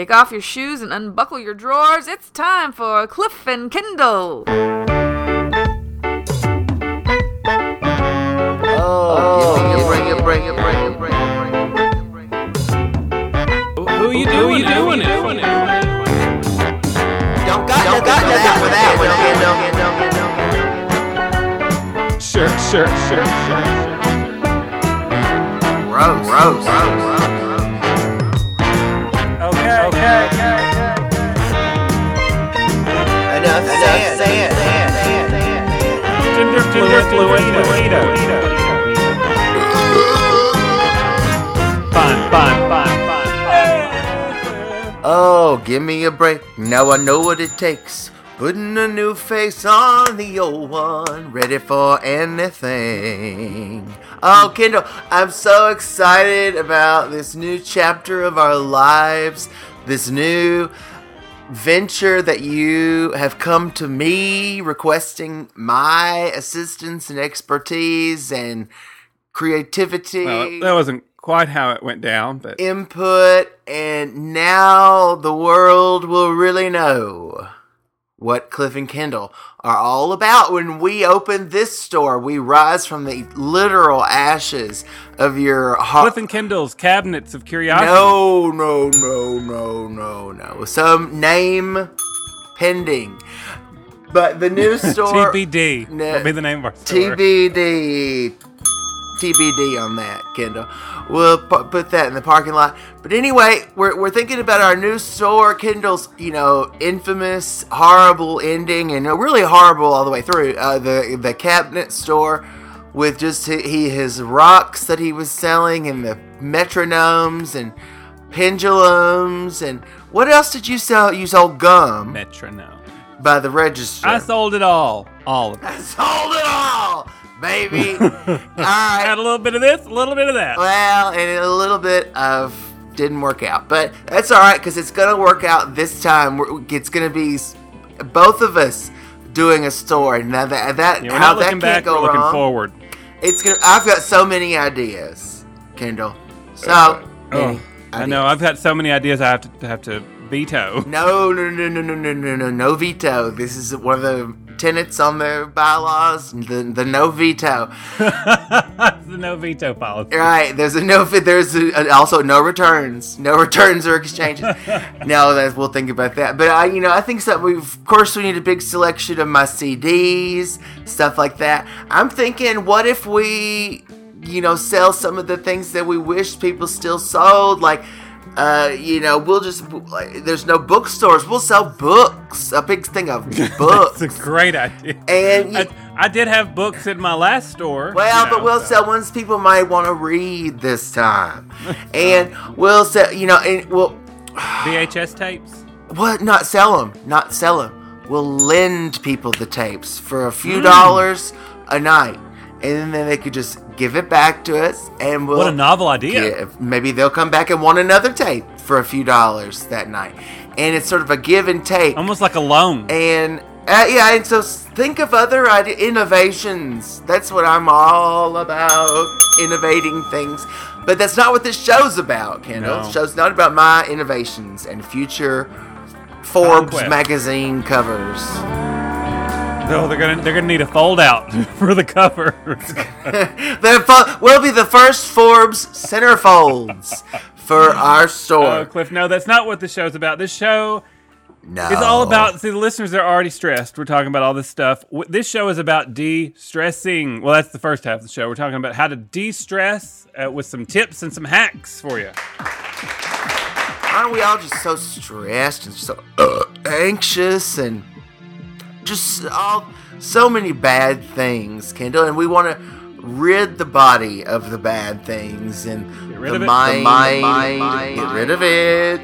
Kick off your shoes and unbuckle your drawers. It's time for Cliff and Kendall. Who you doing? Who you doing? It? Doing it? Don't got don't got nothing for that one. Sure, sure, sure, sure. Rose, Rose, Rose. Sand, sand, sand, sand, Gender fluid, fluid, fine, fine, fine. Oh, give me a break. Now I know what it takes. Putting a new face on the old one, ready for anything. Oh, Kendall, I'm so excited about this new chapter of our lives, this new venture that you have come to me requesting my assistance and expertise and creativity. Well, that wasn't quite how it went down, but input, and now the world will really know what Cliff and Kendall are all about. When we open this store, we rise from the literal ashes of your heart. Cliff and Kendall's cabinets of curiosity. No, no, no, no, no, no. Some name pending. But the new store. TBD No. will be the name of our store. TBD. TBD on that, Kendall. We'll pu- put that in the parking lot. But anyway, we're, we're thinking about our new store, Kendall's, you know, infamous, horrible ending, and really horrible all the way through. Uh, the the cabinet store with just he, he his rocks that he was selling, and the metronomes and pendulums, and what else did you sell? You sold gum Metronome. by the register. I sold it all. All of it. I sold it all, baby. all right. Had a little bit of this, a little bit of that. Well, and a little bit of didn't work out, but that's all right because it's gonna work out this time. We're- It's gonna be both of us doing a story. Now that that Yeah, we're how not that looking can't back, go we're looking wrong. forward. It's gonna. I've got so many ideas, Kendall. So oh, many Oh, I know. I've got so many ideas I have to have to veto. No, no, no, no, no, no, no, no, no veto. This is one of the tenets on their bylaws. The the no veto. The no veto policy. Right. There's a no. There's a, also no returns. No returns or exchanges. no, that we'll think about that. But I, you know, I think that we, of course, we need a big selection of my CDs, stuff like that. I'm thinking, what if we, you know, sell some of the things that we wish people still sold, like. Uh, you know, we'll just like, there's no bookstores. We'll sell books, a big thing of books. It's a great idea. And you- I, I did have books in my last store. Well, you but we'll so- sell ones people might want to read this time, and we'll sell. You know, and we'll VHS tapes. what? Not sell them. Not sell them. We'll lend people the tapes for a few dollars a night, and then they could just give it back to us, and we'll What a novel idea. give- Maybe they'll come back and want another tape for a few dollars that night, and it's sort of a give and take. Almost like a loan. And uh, yeah, and so think of other idea- innovations. That's what I'm all about, innovating things. But that's not what this show's about, Kendall. No. The show's not about my innovations and future Forbes Conquest. magazine covers. No, they're gonna they're gonna need a fold out for the cover. the fo- we'll be the first Forbes centerfolds for our store. oh, Cliff, no, that's not what the show's about. This show no, is all about. See, the listeners are already stressed. We're talking about all this stuff. This show is about de-stressing. Well, that's the first half of the show. We're talking about how to de-stress uh, with some tips and some hacks for you. aren't we all just so stressed and so uh, anxious and just all so many bad things, Kendall? And we want to rid the body of the bad things and the, it. mind, The mind, get rid of it.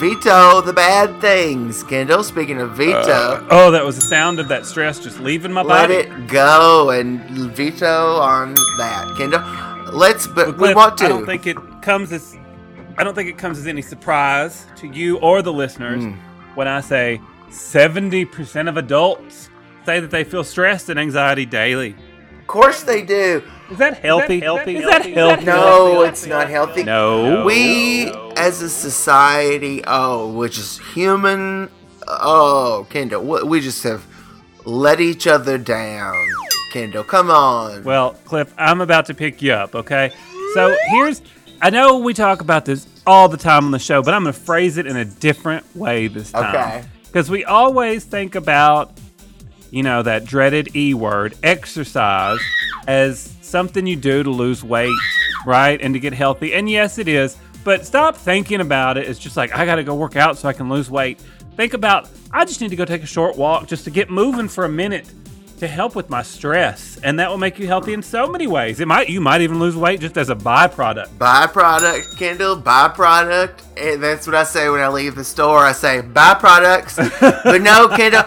Veto the bad things, Kendall. Speaking of veto, Oh, that was the sound of that stress just leaving my let body. Let it go and veto on that, Kendall. Let's, but But we want to. I don't think it comes as I don't think it comes as any surprise to you or the listeners Hmm. when I say 70% of adults say that they feel stressed and anxiety daily. of course they do. Is that healthy? healthy? Is that Healthy? healthy? No, it's not healthy. No. We as a society, oh, which is human, oh, Kendall, we we just have let each other down. Kendall, come on. Well, Cliff, I'm about to pick you up, okay? So here's I know we talk about this all the time on the show, but I'm going to phrase it in a different way this time. Okay. Because we always think about, you know, that dreaded E word, exercise, as something you do to lose weight, right? And to get healthy. And yes, it is. But stop thinking about it. It's just like, I got to go work out so I can lose weight. Think about, I just need to go take a short walk just to get moving for a minute to help with my stress. And that will make you healthy in so many ways. It might, you might even lose weight just as a byproduct. byproduct, Kendall, byproduct. And that's what I say when I leave the store. I say byproducts. but no, Kendall,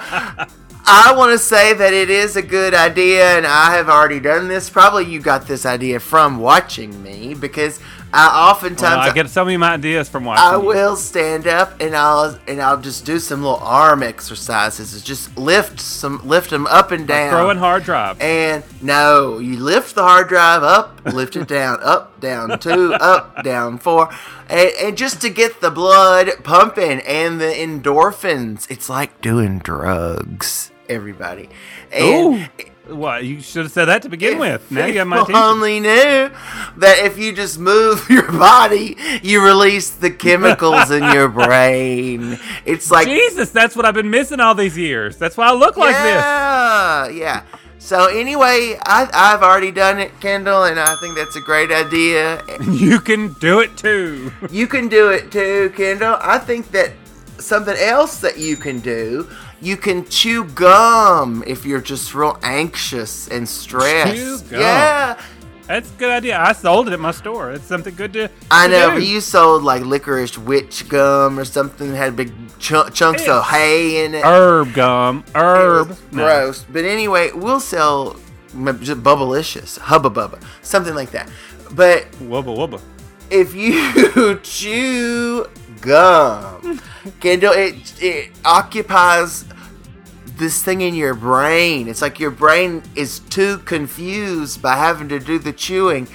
I want to say that it is a good idea, and I have already done this. Probably you got this idea from watching me because I oftentimes Well, I get so many ideas from watching. I will stand up and I'll and I'll just do some little arm exercises. Just lift some lift them up and down. Throwing hard drive. And no, you lift the hard drive up, lift it down, up, down, two, up, down, four, and, and just to get the blood pumping and the endorphins. It's like doing drugs, everybody. And Ooh. What you should have said that to begin with. Now you have my if attention. only knew that if you just move your body, you release the chemicals in your brain. It's like Jesus, that's what I've been missing all these years. That's why I look like this. yeah, yeah. So anyway, I, I've already done it, Kendall, and I think that's a great idea. You can do it too. You can do it too, Kendall. I think that something else that you can do, you can chew gum if you're just real anxious and stressed. Chew gum. Yeah. That's a good idea. I sold it at my store. It's something good to. I to know, do. but you sold like licorice witch gum or something that had big chunk chunks of hay in it. herb gum. Herb. No. Gross. But anyway, we'll sell just Bubblicious, Hubba Bubba, something like that. But Wubba wubba. if you chew gum, Kendall, it it occupies this thing in your brain. It's like your brain is too confused by having to do the chewing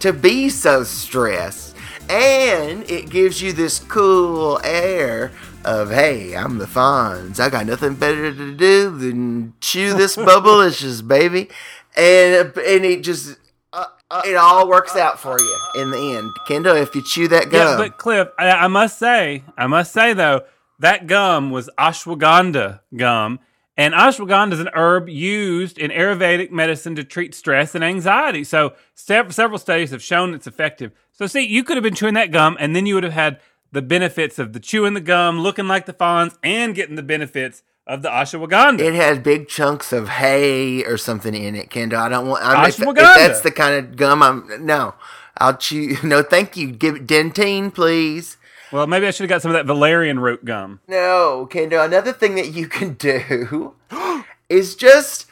to be so stressed. And it gives you this cool air of, hey, I'm the Fonz. I got nothing better to do than chew this bubblicious, baby. And, and it just, uh, it all works out for you in the end. Kendall, if you chew that gum. Yeah, but Cliff, I, I must say, I must say though, that gum was ashwagandha gum, and ashwagandha is an herb used in Ayurvedic medicine to treat stress and anxiety. So sev- several studies have shown it's effective. So see, you could have been chewing that gum, and then you would have had the benefits of the chewing the gum, looking like the Fonz, and getting the benefits of the ashwagandha. It had big chunks of hay or something in it, Kendall. I don't want. I'm, if, if Ashwagandha. that's the kind of gum I'm. No, I'll chew. No, thank you. Give it Dentyne, please. well, maybe I should have got some of that valerian root gum. No, Kendall. Another thing that you can do is just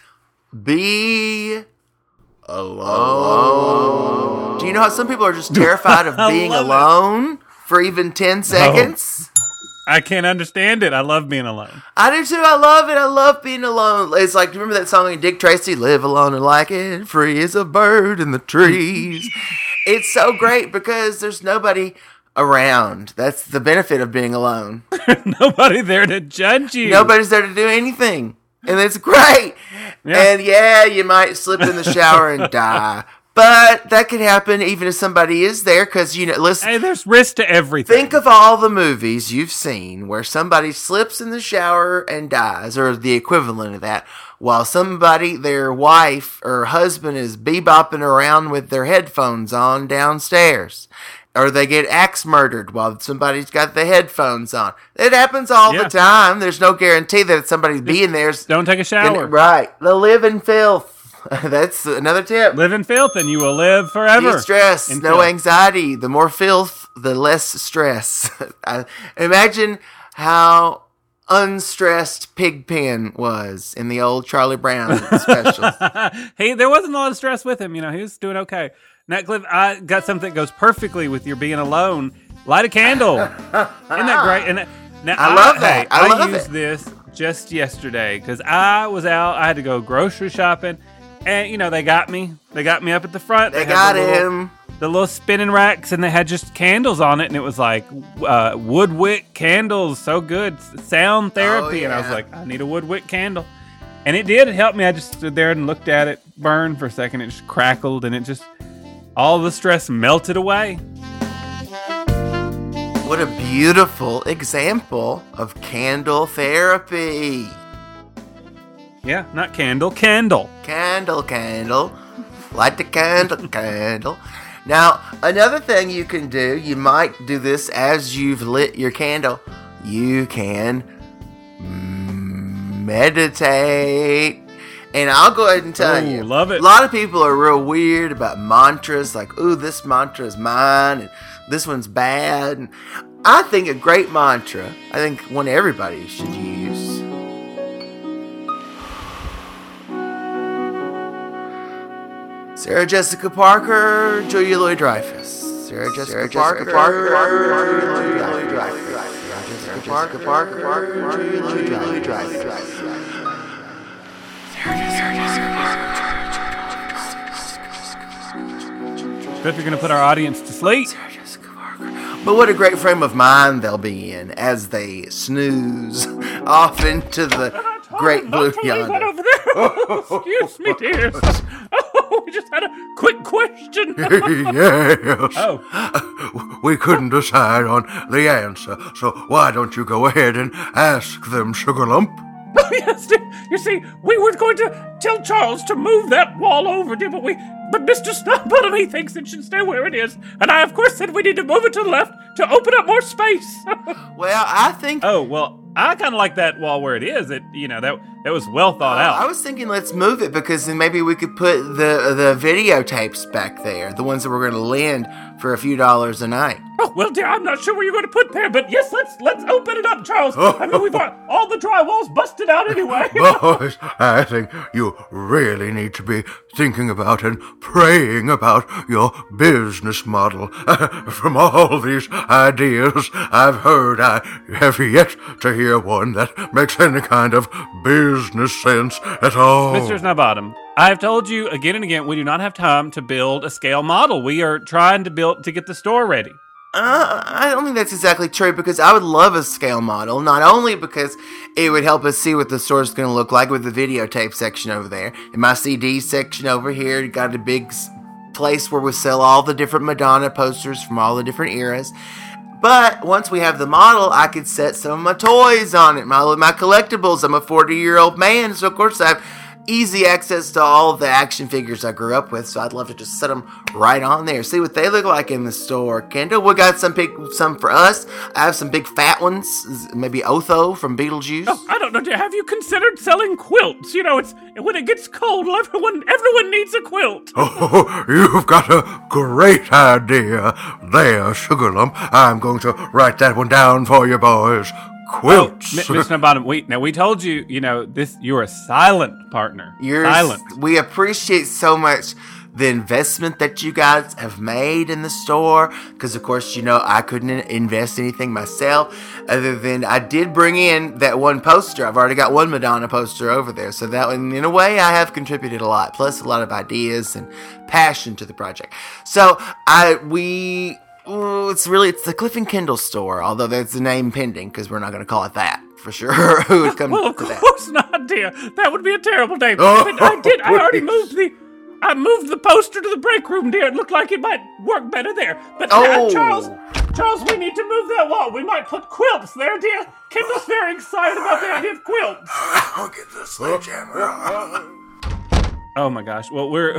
be alone. Do you know how some people are just terrified of being love it. alone for even ten seconds? I can't understand it. I love being alone. I do too. I love it. I love being alone. It's like, do you remember that song in Dick Tracy, Live Alone and Like It, Free as a Bird in the Trees? it's so great because there's nobody around. That's the benefit of being alone. Nobody there to judge you. Nobody's there to do anything. And it's great. Yeah. And yeah, you might slip in the shower and die. But that could happen even if somebody is there because, you know, listen. Hey, there's risk to everything. Think of all the movies you've seen where somebody slips in the shower and dies, or the equivalent of that, while somebody, their wife or husband, is bebopping around with their headphones on downstairs. Or they get axe murdered while somebody's got the headphones on. It happens all Yeah. the time. There's no guarantee that somebody's being there's Don't take a shower. right. The living filth. That's another tip. Live in filth and you will live forever. De-stress, in no filth. anxiety. The more filth, the less stress. Uh, imagine how unstressed Pigpen was in the old Charlie Brown special. Hey, there wasn't a lot of stress with him. You know, he was doing okay. Now, Cliff, I got something that goes perfectly with your being alone. Light a candle. Isn't that great? And that- now I love that. hey, I love used it. this just yesterday because I was out. I had to go grocery shopping, and you know they got me. They got me up at the front. They had got the little- him. the little spinning racks, and they had just candles on it, and it was like uh, wood wick candles, so good, sound therapy. And I was like, I need a wood wick candle, and it did. It helped me. I just stood there and looked at it burn for a second. It just crackled, and it just all the stress melted away. What a beautiful example of candle therapy. Yeah, not candle, candle. Candle, candle. Light the candle, candle. Now, another thing you can do, you might do this as you've lit your candle. You can meditate. And I'll go ahead and tell Ooh, you. love it. A lot of people are real weird about mantras, like, ooh, this mantra is mine and this one's bad. And I think a great mantra, I think one everybody should use. Sarah Jessica Parker, Julia Louis Dreyfus. Sarah Jessica Parker, Julia Louis Dreyfus. Sarah Jessica Parker, Parker, Julia Louis Dreyfus. If you're gonna put our audience to sleep, Sarah Jessica Parker. But what a great frame of mind they'll be in as they snooze off into the great blue Not to leave that yonder. over there. Excuse me, dears. Had a quick question. yes. oh, We couldn't decide on the answer, so why don't you go ahead and ask them, Sugar Lump? Oh, yes. You see, we were going to tell Charles to move that wall over, dear, but we, but Mr. Snowbottom, he thinks it should stay where it is, and I, of course, said we need to move it to the left to open up more space. Well, I think oh well, I kind of like that wall where it is. It, you know, that that was well thought uh, out. I was thinking let's move it because then maybe we could put the the videotapes back there, the ones that we're going to lend for a few dollars a night. Oh well, dear, I'm not sure where you're going to put there, but yes, let's let's open it up, Charles. Oh. I mean, we've got all the drywall's busted out anyway. Boys, I think you really need to be thinking about and praying about your business model. From all these ideas I've heard, I have yet to hear one that makes any kind of business sense at all. Mr. Snowbottom, I have told you again and again, we do not have time to build a scale model. We are trying to build to get the store ready. Uh, I don't think that's exactly true because I would love a scale model, not only because it would help us see what the store's going to look like with the videotape section over there, and my CD section over here got a big place where we sell all the different Madonna posters from all the different eras. But once we have the model, I could set some of my toys on it, my my collectibles. I'm a 40 year old man, so of course I have easy access to all the action figures I grew up with. So I'd love to just set them right on there, see what they look like in the store. Kendall, we got some big, some for us. I have some big fat ones, maybe Otho from Beetlejuice. Oh, I don't know. Have you considered selling quilts? You know, it's when it gets cold, everyone everyone needs a quilt. Oh, you've got a great idea there, Sugar Lump. I'm going to write that one down for you, boys. Quilts. M- Mr. Snowbottom, we now we told you, you know, this you're a silent partner. You're silent. We appreciate so much the investment that you guys have made in the store because of course you know i couldn't invest anything myself other than i did bring in that one poster i've already got one madonna poster over there so that one in a way i have contributed a lot plus a lot of ideas and passion to the project so i we ooh, it's really it's the cliff and kendall store although that's the name pending because we're not going to call it that for sure who would come Well, of to that course not, dear. That would be a terrible name. Oh, But I did. I already moved the. I moved the poster to the break room, dear. It looked like it might work better there. But Oh. uh, Charles, Charles, we need to move that wall. We might put quilts there, dear. Kendall's very excited about the idea of quilts. I'll get the sledgehammer. Oh my gosh. Well, we're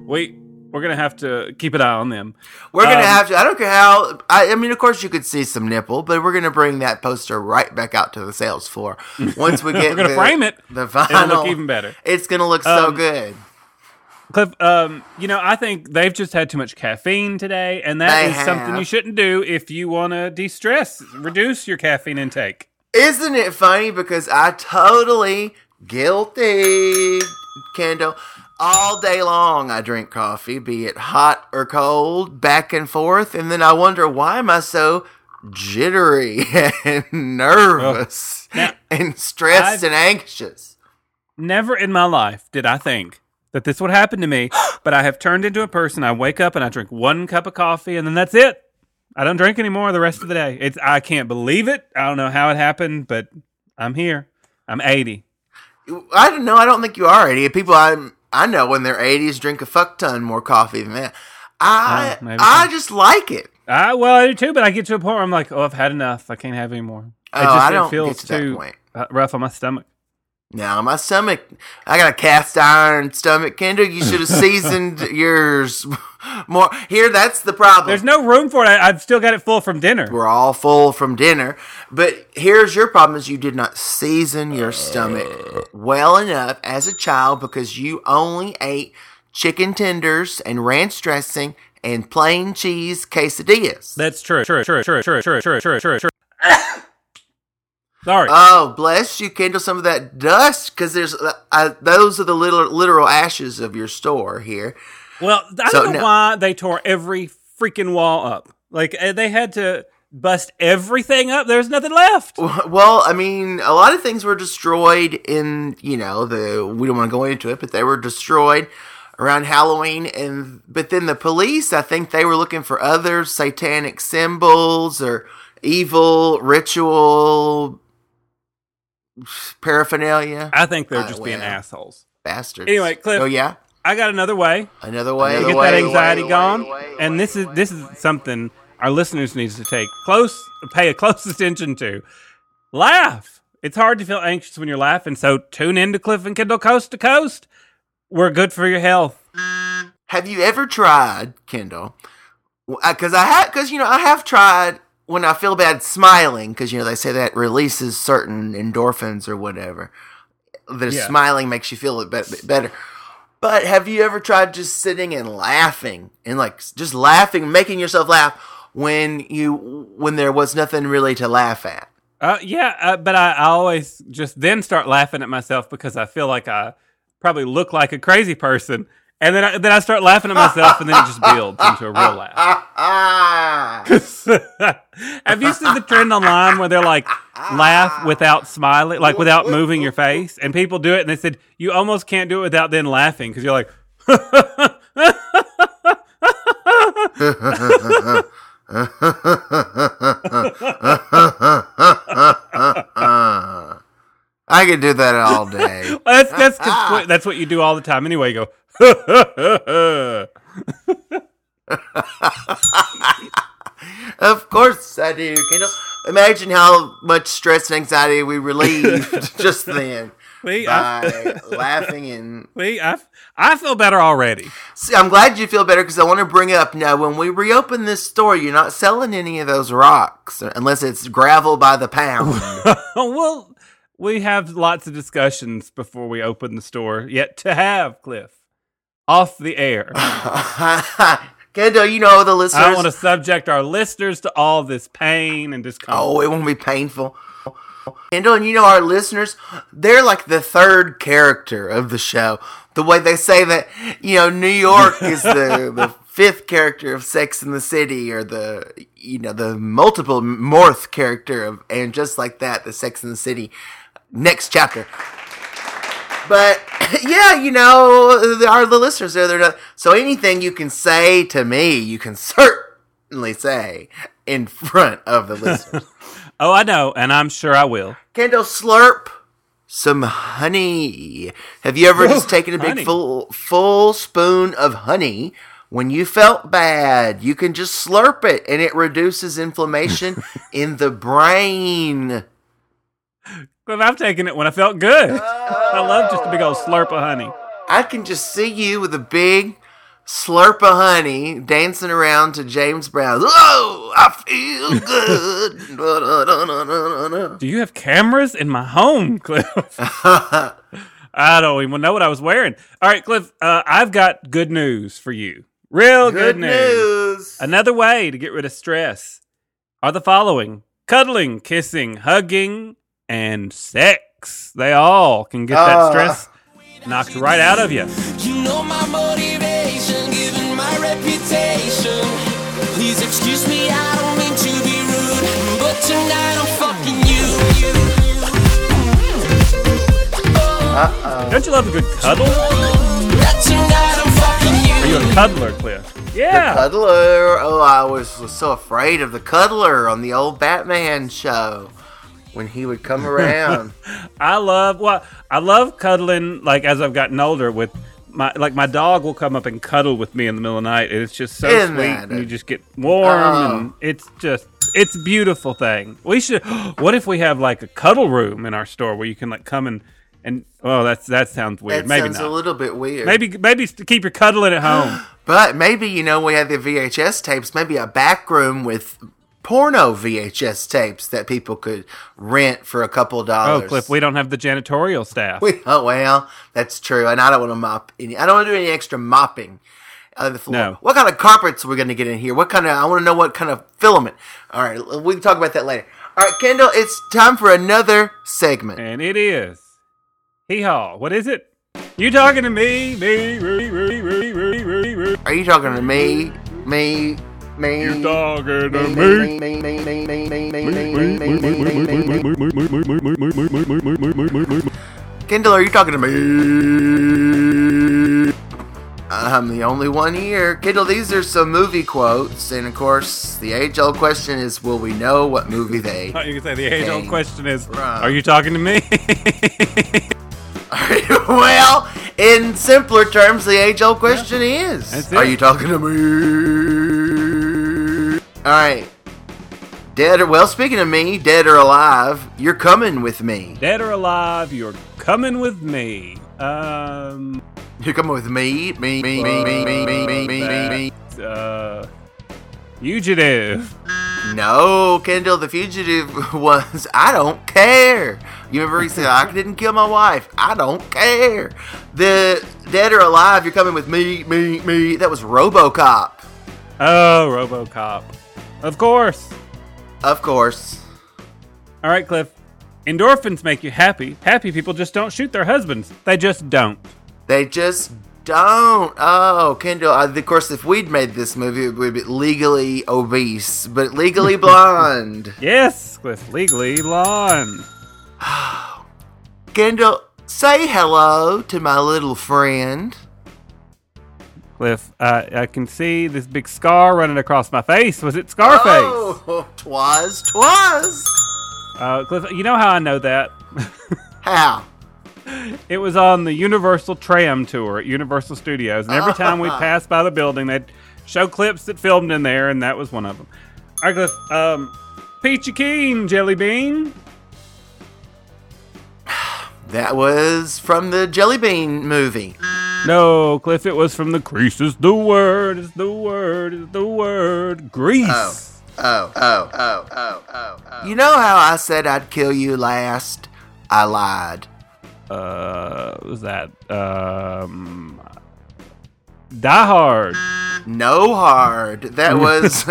we we're gonna have to keep an eye on them. We're gonna Um, have to. I don't care how. I, I mean, of course, you could see some nipple, but we're gonna bring that poster right back out to the sales floor once we get. We're gonna the, frame it. The vinyl It'll look even better. It's gonna look so Um, good. Cliff, um, you know, I think they've just had too much caffeine today, and that They is something you shouldn't do if you want to de-stress. Reduce your caffeine intake. Isn't it funny? Because I totally guilty, Kendall. All day long, I drink coffee, be it hot or cold, back and forth, and then I wonder why am I so jittery and nervous Now, and stressed I've- and anxious. Never in my life did I think that this would happen to me, but I have turned into a person. I wake up and I drink one cup of coffee, and then that's it. I don't drink anymore the rest of the day. It's I can't believe it. I don't know how it happened, but I'm here. I'm 80. I don't know. I don't think you are 80. People I I know when they're 80s drink a fuck ton more coffee than that. I maybe I just like it. I well, I do too, but I get to a point where I'm like, oh, I've had enough. I can't have any more. Oh, I don't get to that too point. uh, rough on my stomach. Now my stomach, I got a cast iron stomach. Kendall, you should have seasoned yours more. Here, that's the problem. There's no room for it. I, I've still got it full from dinner. We're all full from dinner, but here's your problem: is you did not season your stomach well enough as a child because you only ate chicken tenders and ranch dressing and plain cheese quesadillas. That's true. True. True. True. True. True. True. True. True. True. Sorry. Oh, bless you, Kendall. Some of that dust, because there's uh, those are the little literal ashes of your store here. well, I so don't know no- why they tore every freaking wall up. Like uh, they had to bust everything up. There's nothing left. Well, I mean, a lot of things were destroyed in, you know, the we don't want to go into it, but they were destroyed around Halloween and but then the police, I think they were looking for other satanic symbols or evil ritual paraphernalia. I think they're Uh, just being assholes. Bastards. Anyway, Cliff- Oh yeah. I got another way. Another way. to get way, that anxiety way, gone. way, and this is this is something our listeners needs to take close, pay a close attention to. Laugh. It's hard to feel anxious when you're laughing, so tune in to Cliff and Kendall Coast to Coast. We're good for your health. Have you ever tried, Kendall? Because I have, because you know, I have tried when I feel bad smiling, because you know they say that releases certain endorphins or whatever. The Yeah. smiling makes you feel a bit, bit better. But have you ever tried just sitting and laughing and like just laughing, making yourself laugh when you when there was nothing really to laugh at? Uh, yeah, uh, but I, I always just then start laughing at myself because I feel like I probably look like a crazy person, and then I, then I start laughing at myself, and then it just builds into a real laugh. Have you seen the trend online where they're like laugh without smiling, like without moving your face, and people do it, and they said you almost can't do it without then laughing because you're like, I could do that all day. that's that's that's what you do all the time anyway. You go. Of course I do, Kendall. Imagine how much stress and anxiety we relieved just then See, I, by laughing and. see, I, I feel better already. See, I'm glad you feel better because I want to bring up now when we reopen this store, you're not selling any of those rocks unless it's gravel by the pound. well, we have lots of discussions before we open the store yet to have, Cliff. Off the air. Kendall, you know the listeners. I don't want to subject our listeners to all this pain and discomfort. Oh, it won't be painful. Kendall, and you know our listeners, they're like the third character of the show. The way they say that, you know, New York is the, the fifth character of Sex in the City, or the, you know, the multiple morph character of, and just like that, the Sex in the City next chapter. But yeah, you know, there are the listeners there. They're not, so anything you can say to me, you can certainly say in front of the listeners. Oh, I know, and I'm sure I will. Kendall, slurp some honey. Have you ever just taken a big honey. full full spoon of honey when you felt bad? You can just slurp it, and it reduces inflammation in the brain. But I've taken it when I felt good. I love just a big old slurp of honey. I can just see you with a big slurp of honey dancing around to James Brown. Oh, I feel good. Do you have cameras in my home, Cliff? I don't even know what I was wearing. All right, Cliff, uh, I've got good news for you. Real good, Good news. news. Another way to get rid of stress are the following cuddling, kissing, hugging, and sex. They all can get that Ah. stress knocked right out of you. You know my motivation, given my reputation. Please excuse me, I don't mean to be rude, but tonight I'm fucking you. Don't you love a good cuddle? That's tonight I'm fucking you. Are you a cuddler, Cliff? Yeah. Cuddler. Oh, I was, was so afraid of the Cuddler on the old Batman show when he would come around. I love well, I love cuddling. Like as I've gotten older, with my like my dog will come up and cuddle with me in the middle of the night, and it's just so Isn't sweet, and you just get warm, Oh. and it's just it's a beautiful thing. We should. What if we have like a cuddle room in our store where you can like come and and oh, that's that sounds weird. that maybe sounds not. a little bit weird. maybe maybe to keep your cuddling at home. But maybe, you know, we have the VHS tapes, maybe a back room with porno VHS tapes that people could rent for a couple oh, dollars. oh. Cliff, we don't have the janitorial staff. We- oh, well, that's true. And I don't want to mop any, I don't want to do any extra mopping of the floor. No. What kind of carpets are we going to get in here? What kind of, I want to know what kind of filament. All right, we can talk about that later. All right, Kendall, it's time for another segment. And it is. Hee haw. What is it? You talking to me, me. Are you talking to me? Me? You're talking to me. Kendall, are you talking to me? I'm the only one here. Kendall, these are some movie quotes, and of course, the age-old question is: Will we know what movie they? You can say the age-old question is: from. Are you talking to me? well, in simpler terms, the age-old question yeah. is: Are you talking to me? Alright. Dead or, well, speaking of me, dead or alive, you're coming with me. Dead or alive, you're coming with me. Um. You're coming with me, me, me, me, me, me, me, me, me, me, me. Uh. Fugitive. No, Kendall, the fugitive was I don't care. You remember he said I didn't kill my wife. I don't care. The dead or alive, you're coming with me, me, me. That was RoboCop, Oh, Robocop. Of course. of course. All right, Cliff. Endorphins make you happy. Happy people just don't shoot their husbands. They just don't. They just don't. Oh, Kendall. Uh, of course, if we'd made this movie, it would be legally obese, but legally blonde. Yes, Cliff. Legally blonde. Kendall, say hello to my little friend. Cliff, uh, I can see this big scar running across my face. Was it Scarface? Oh, twas, twas. Uh, Cliff, you know how I know that? How? it was on the Universal Tram tour at Universal Studios, and every time we passed by the building, they'd show clips that filmed in there, and that was one of them. All right, Cliff, um, Peachy Keen, Jelly Bean. That was from the Jelly Bean movie. No, Cliff, it was from the Grease. Is the word, is the word, is the word. Grease. Oh. Oh, oh, oh, oh, oh, oh. You know how I said I'd kill you last? I lied. Uh, what was that? Um, Die Hard. No hard. That was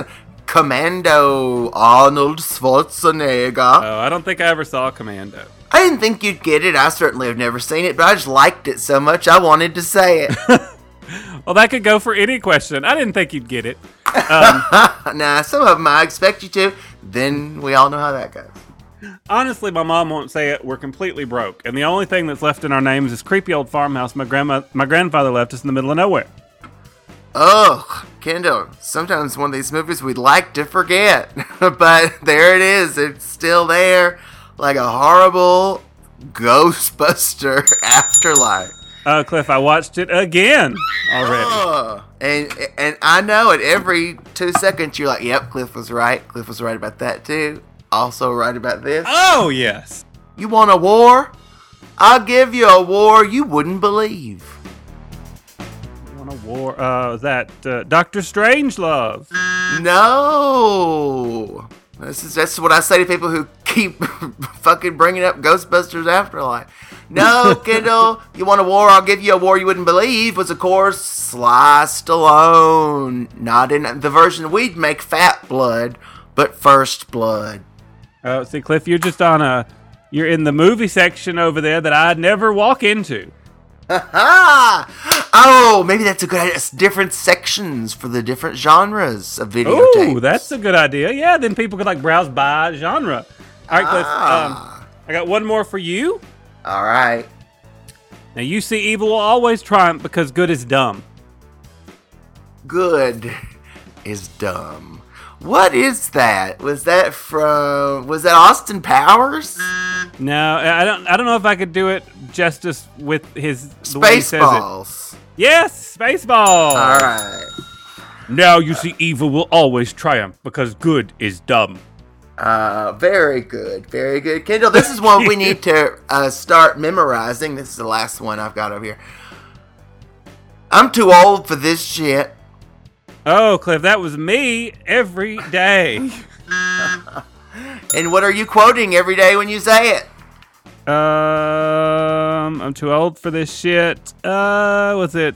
Commando Arnold Schwarzenegger. Oh, I don't think I ever saw Commando. I didn't think you'd get it. I certainly have never seen it, but I just liked it so much I wanted to say it. Well, that could go for any question. I didn't think you'd get it. Um, nah, some of them I expect you to. Then we all know how that goes. Honestly, my mom won't say it. We're completely broke, and the only thing that's left in our names is creepy old farmhouse my grandma, my grandfather left us in the middle of nowhere. Ugh, Kendall, sometimes one of these movies we'd like to forget, but there it is. It's still there, like a horrible Ghostbuster afterlife. Uh, Cliff, I watched it again already. And and I know at every two seconds you're like, "Yep, Cliff was right. Cliff was right about that too. Also right about this. Oh yes. You want a war? I'll give you a war you wouldn't believe." You want a war? Uh, that uh, Doctor Strangelove? No. This is that's what I say to people who keep fucking bringing up Ghostbusters Afterlife. No, Kendall, you want a war? I'll give you a war you wouldn't believe. Was of course Sly Stallone, not in the version we'd make Fat Blood, but First Blood. Oh, see, Cliff, you're just on a. You're in the movie section over there that I'd never walk into. Oh, maybe that's a good idea. Different sections for the different genres of video. Ooh, that's a good idea. Yeah, then people could like browse by genre. All right, Cliff. Ah. Um, I got one more for you. all right. Now you see evil will always triumph because good is dumb. Good is dumb. What is that? Was that from? Was that Austin Powers? No, I don't. I don't know if I could do it justice with his the way he says it. Spaceballs. Yes, Spaceball. All right. Now you see evil will always triumph because good is dumb. Uh, very good, very good, Kendall. This is one we need to uh, start memorizing. This is the last one I've got over here. I'm too old for this shit. Oh, Cliff, that was me every day. And what are you quoting every day when you say it? um, I'm too old for this shit. Uh, was it?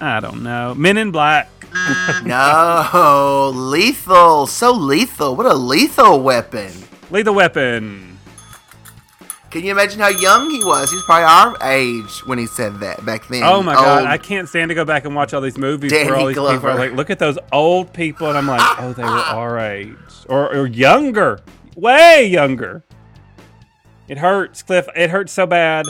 I don't know. Men in Black. No, lethal. So lethal. What a lethal weapon. Lethal Weapon. Can you imagine how young he was? He was probably our age when he said that back then. Oh my god, I can't stand to go back and watch all these movies Danny where all these people are like, look at those old people, and I'm like, oh, they were our age or, or younger, way younger. It hurts, Cliff. It hurts so bad.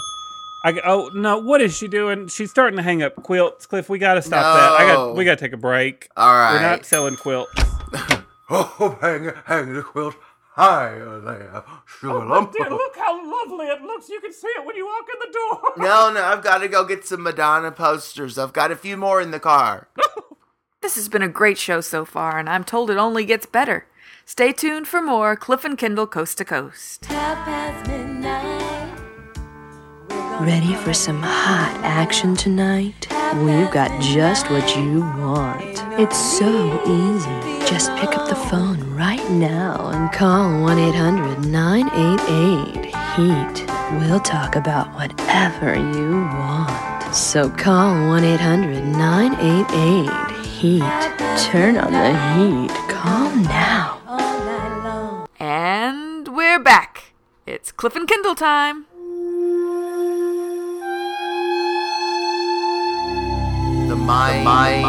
I go, oh no, what is she doing? She's starting to hang up quilts, Cliff. We gotta stop that. I No. got, we gotta take a break. All right, We're not selling quilts. Oh, hang, hang the quilt higher there, oh, sugar lump. how lovely it looks. You can see it when you walk in the door. No, no, I've got to go get some Madonna posters. I've got a few more in the car. This has been a great show so far, and I'm told it only gets better. Stay tuned for more Cliff and Kendall Coast to Coast. Ready for some hot action tonight? We've got just what you want. It's so easy. Just pick up the phone right now and call 1 800 988 Heat. We'll talk about whatever you want. So call 1 800 988 Heat. Turn on the heat. Call now. And we're back. It's Cliff and Kendall time. The mind.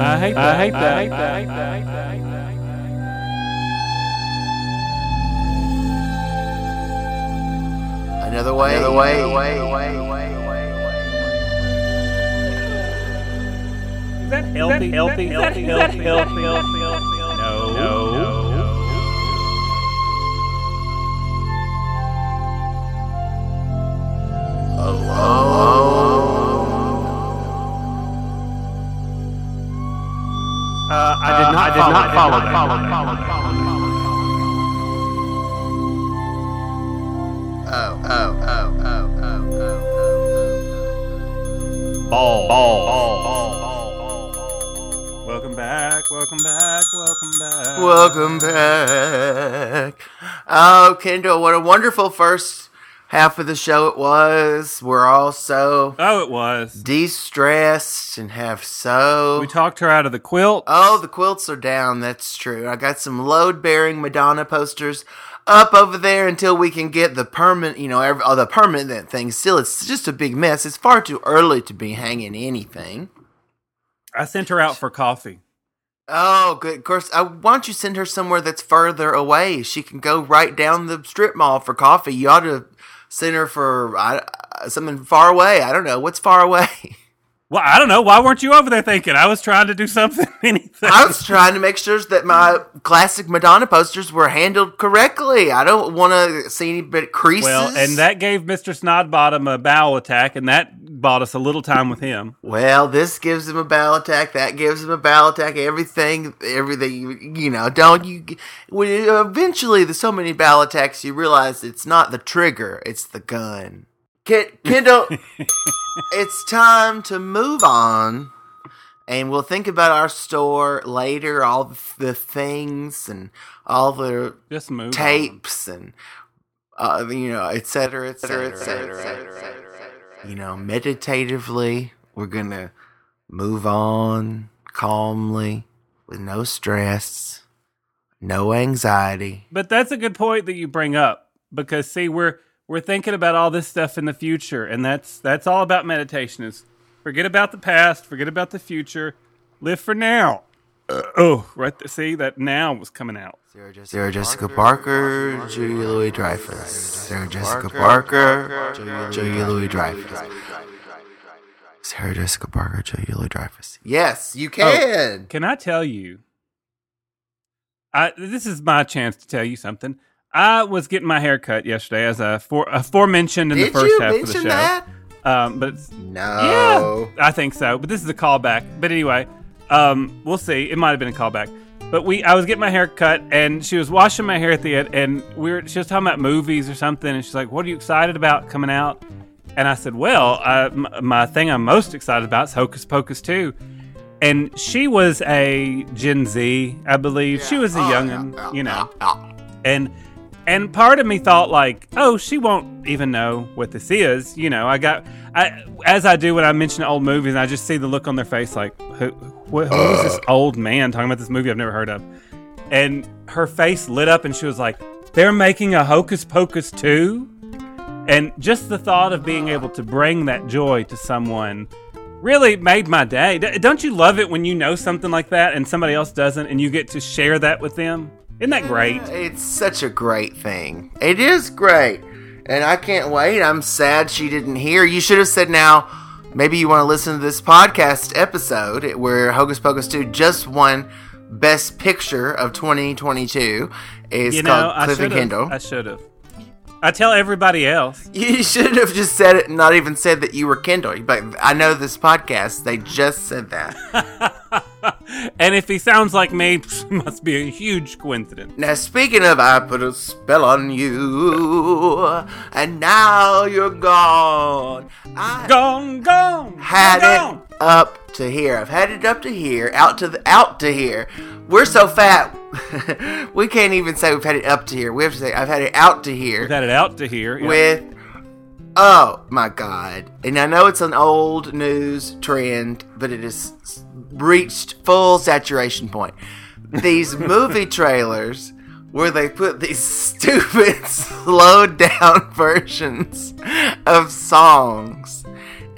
I hate that. I hate that. I hate that. I hate that. I hate that. Another way. Another way. Is that healthy? Healthy? Healthy? Healthy? Healthy? Uh, I did not. I did not follow that. Oh, oh, oh, oh, oh, oh, oh, Ball. Ball. Welcome back. Welcome back. Welcome back. oh. Welcome back. Oh, Kendall, what a wonderful first half of the show it was. We're all so Oh, it was. de-stressed and have so We talked her out of the quilt. Oh, the quilts are down. That's true. I got some load-bearing Madonna posters up over there until we can get the permanent, you know, every, oh, the permanent thing. Still, it's just a big mess. It's far too early to be hanging anything. I sent her out for coffee. Oh, good. Of course, I why don't you send her somewhere that's further away? She can go right down the strip mall for coffee. You ought to send her for I, uh, something far away. I don't know what's far away. Well, I don't know. Why weren't you over there thinking? I was trying to do something. Anything. I was trying to make sure that my classic Madonna posters were handled correctly. I don't want to see any bit creases. Well, and that gave Mr. Snodbottom a bowel attack, and that bought us a little time with him. Well, this gives him a bowel attack. That gives him a bowel attack. Everything, everything. You, know, don't you? When eventually, there's so many bowel attacks, you realize it's not the trigger; it's the gun. Ken, Kendall, it's time to move on, and we'll think about our store later. All the things and all the Just move. on. tapes and uh, you know, et cetera, et cetera, et cetera, et cetera. You know, meditatively, we're gonna move on calmly with no stress, no anxiety. But that's a good point that you bring up because see, we're we're thinking about all this stuff in the future, and that's that's all about meditation. Is forget about the past, forget about the future, live for now. Uh, oh, right. There. See that now was coming out. Sarah Jessica Parker, Julia Louis Dreyfus. Sarah Jessica Parker, Julia Louis Dreyfus. Sarah Jessica Parker, Julia Louis Dreyfus. Yes, you oh, can. Can I tell you? I this is my chance to tell you something. I was getting my hair cut yesterday, as I for, aforementioned in Did the first half of the mention show. that? Um, but No. yeah, I think so. But this is a callback. But anyway, um, we'll see. It might have been a callback. But we, I was getting my hair cut, and she was washing my hair at the end, and we were, she was talking about movies or something, and she's like, "What are you excited about coming out?" And I said, "Well, I, m- my thing I'm most excited about is Hocus Pocus 2. And she was a Gen Z, I believe. She was a youngin', you know and and part of me thought like oh she won't even know what this is you know i got i as i do when i mention old movies i just see the look on their face like who, who, who is this old man talking about this movie i've never heard of? And her face lit up and she was like they're making a hocus pocus 2 and just the thought of being able to bring that joy to someone really made my day. Don't you love it when you know something like that and somebody else doesn't and you get to share that with them isn't that great It's such a great thing. It is great. And I can't wait. I'm sad she didn't hear. You should have said now, maybe you want to listen to this podcast episode where Hocus Pocus 2 just won Best Picture of 2022. It's you called know, I Cliff and should Kendall. have. I should have. I tell everybody else. You should have just said it not even said that you were Kendall. But I know this podcast, they just said that. And if he sounds like me, must be a huge coincidence. Now, speaking of, I put a spell on you, and now you're gone. I Gone, gone, had gone. it up to here. I've had it up to here, out to the out to here. We're so fat, we can't even say we've had it up to here. We have to say I've had it out to here We've had it out to here. yeah. with. Oh my god! And I know it's an old news trend, but it has reached full saturation point. These movie trailers where they put these stupid slowed down versions of songs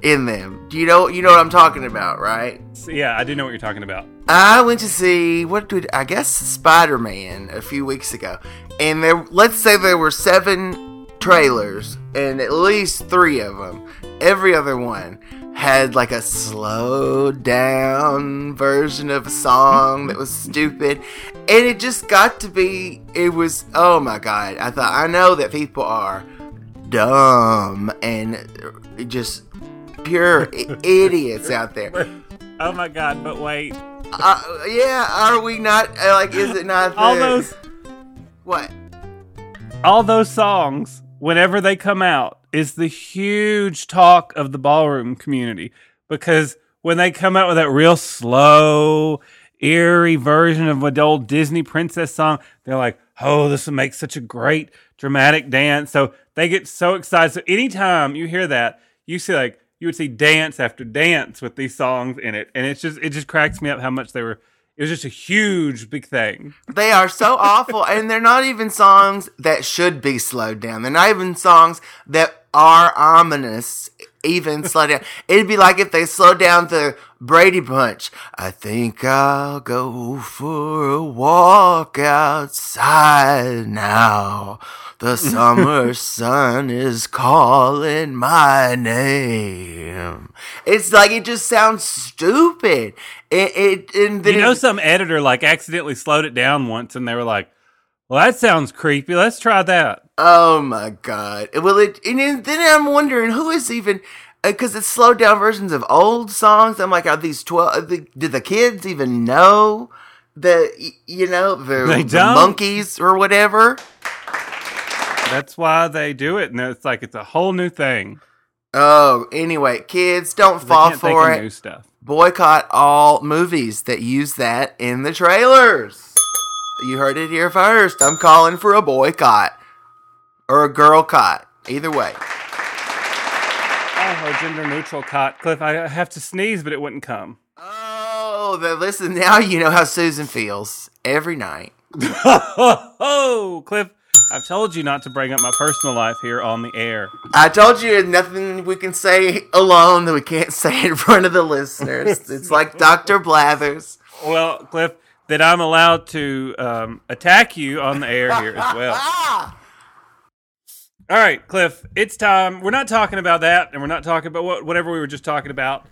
in them. Do you know you know what I'm talking about, right? yeah, I do know what you're talking about. I went to see what did I guess Spider Man a few weeks ago, and there let's say there were seven trailers, and at least three of them, every other one had like a slowed down version of a song that was stupid, and it just got to be it was oh my god! I thought I know that people are dumb and just pure idiots out there. Oh my god! But wait, Uh, yeah, are we not? uh, Like, is it not? The, all those, what? all those songs, whenever they come out, is the huge talk of the ballroom community because when they come out with that real slow, eerie version of an old Disney princess song, they're like, "Oh, this will make such a great dramatic dance." So they get so excited. So anytime you hear that, you see like you would see dance after dance with these songs in it, and it's just it just cracks me up how much they were. It was just a huge big thing. They are so awful, and they're not even songs that should be slowed down. They're not even songs that are ominous. Even slow down. It'd be like if they slowed down the Brady Bunch. I think I'll go for a walk outside now. The summer sun is calling my name. It's like it just sounds stupid. It, it and then You know, it- some editor like accidentally slowed it down once, and they were like, "Well, that sounds creepy. Let's try that." Oh my god! Well, it and then, I'm wondering who is even uh, because it's slowed down versions of old songs. I'm like, are these twelve? The, did the kids even know the you know the, the monkeys or whatever? That's why they do it, and it's like it's a whole new thing. Oh, anyway, kids, don't fall for it. new stuff. Boycott all movies that use that in the trailers. You heard it here first. I'm calling for a boycott or a girl cot. Either way. Oh, a gender neutral cot. Cliff, I have to sneeze, but it wouldn't come. Oh, then listen. Now you know how Susan feels every night. oh, Cliff, I've told you not to bring up my personal life here on the air. I told you there's nothing we can say alone that we can't say in front of the listeners. it's like Dr. Blathers. Well, Cliff, that I'm allowed to um, attack you on the air here as well. All right, Cliff, it's time. We're not talking about that, and we're not talking about what, whatever we were just talking about.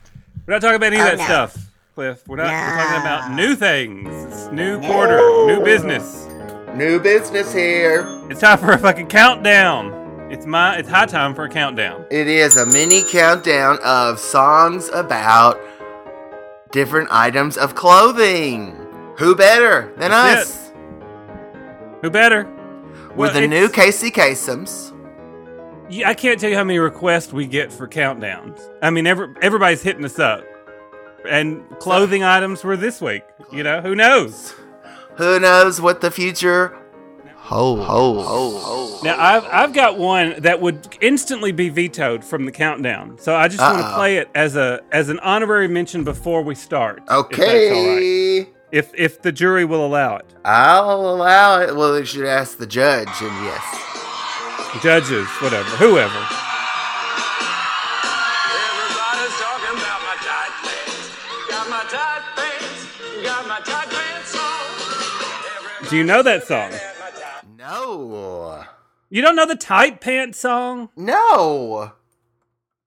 We're not talking about any of Oh, that no. stuff, Cliff. We're not. We're talking about new things. It's new quarter, new business. New business here. It's time for a fucking countdown. It's my. It's high time for a countdown. It is a mini countdown of songs about different items of clothing. Who better than That's us? Who better? We're Well, the new Casey Kasems. Yeah, I can't tell you how many requests we get for countdowns. I mean, every, everybody's hitting us up, and clothing items were this week. You know, who knows? Who knows what the future holds? holds. Now, I've I've got one that would instantly be vetoed from the countdown. So I just want to play it as a as an honorary mention before we start. if that's all right. Okay. If if the jury will allow it, I'll allow it. Well, you should ask the judge, and yes. judges, whatever, whoever. Do you know that song? No. You don't know the tight pants song? No.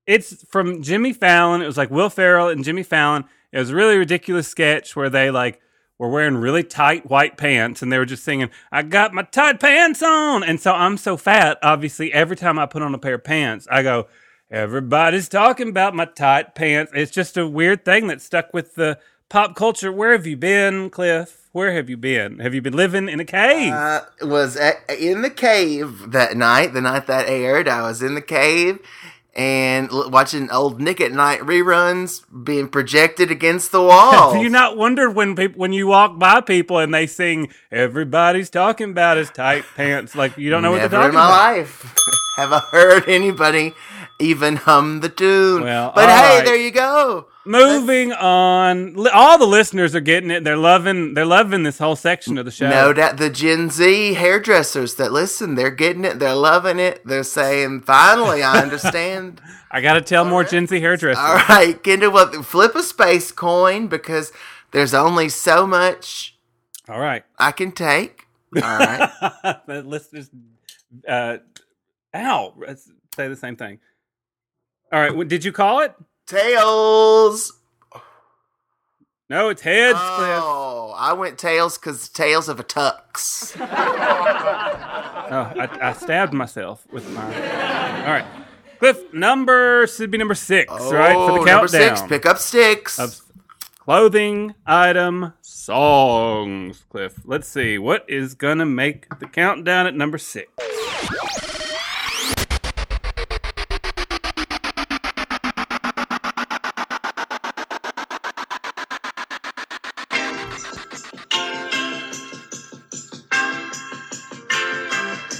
It's from Jimmy Fallon. It was like Will Ferrell and Jimmy Fallon. It was a really ridiculous sketch where they like were wearing really tight white pants and they were just singing, I got my tight pants on. And so I'm so fat, obviously, every time I put on a pair of pants, I go, Everybody's talking about my tight pants. It's just a weird thing that stuck with the pop culture. Where have you been, Cliff? Where have you been? Have you been living in a cave? I was at, in the cave that night, the night that aired. I was in the cave and l- watching old Nick at Nite reruns being projected against the wall. Have you not wonder when people when you walk by people and they sing "Everybody's talking about his tight pants"? Like you don't know what Never they're talking in my about. life have I heard anybody even hum the tune. Well, but hey, right. there you go. Moving on, all the listeners are getting it. They're loving. They're loving this whole section of the show. No doubt the Gen Z hairdressers that listen, they're getting it. They're loving it. They're saying, finally, I understand. I got to tell more Gen Z hairdressers. All right, Kendall, well, flip a space coin because there's only so much All right, I can take. All right. the listeners. Uh, ow! Let's say the same thing. All right, did you call it? Tails. No, it's heads. Oh, Cliff. Oh, I went tails because tails of a tux. Oh, I, I stabbed myself with my. All right, Cliff. Number should be number six, oh, right for the Oh, countdown. Number six, pick up sticks. of clothing item songs. Cliff, let's see what is gonna make the countdown at number six.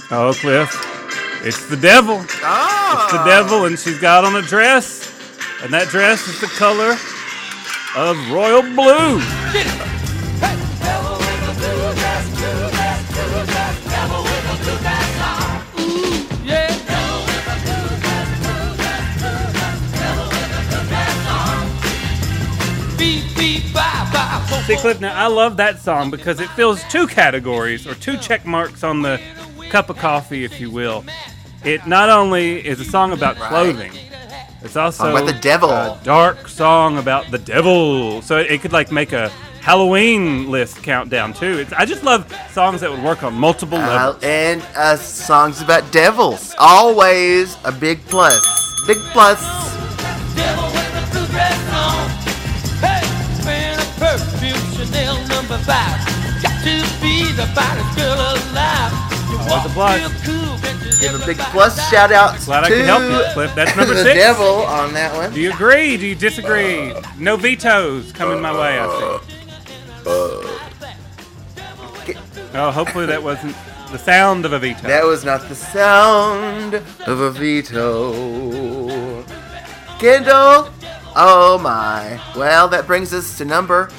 Oh, Cliff, it's the devil. oh, It's the ah. devil, and she's got on a dress, and that dress is the color of royal blue. See, Cliff, now I love that song because it fills two categories or two check marks on the cup of coffee, if you will. It not only is a song about clothing, it's also about the devil. a dark song about the devil. So it could like make a Halloween list countdown too. It's, I just love songs that would work on multiple Uh, levels. and uh, songs about devils. Always a big plus. Big plus. Devil with a blue dress on. Hey, wearing a perfume Chanel number five. Got to be the baddest girl alive. You Always a plus. real cool, and you Give a big plus shout out Glad I to could help you, Cliff. That's number the six. devil on that one. Do you agree? Do you disagree? No vetoes coming my way, I see. Uh, oh, hopefully that wasn't the sound of a veto. That was not the sound of a veto. Kendall, oh my. Well, that brings us to number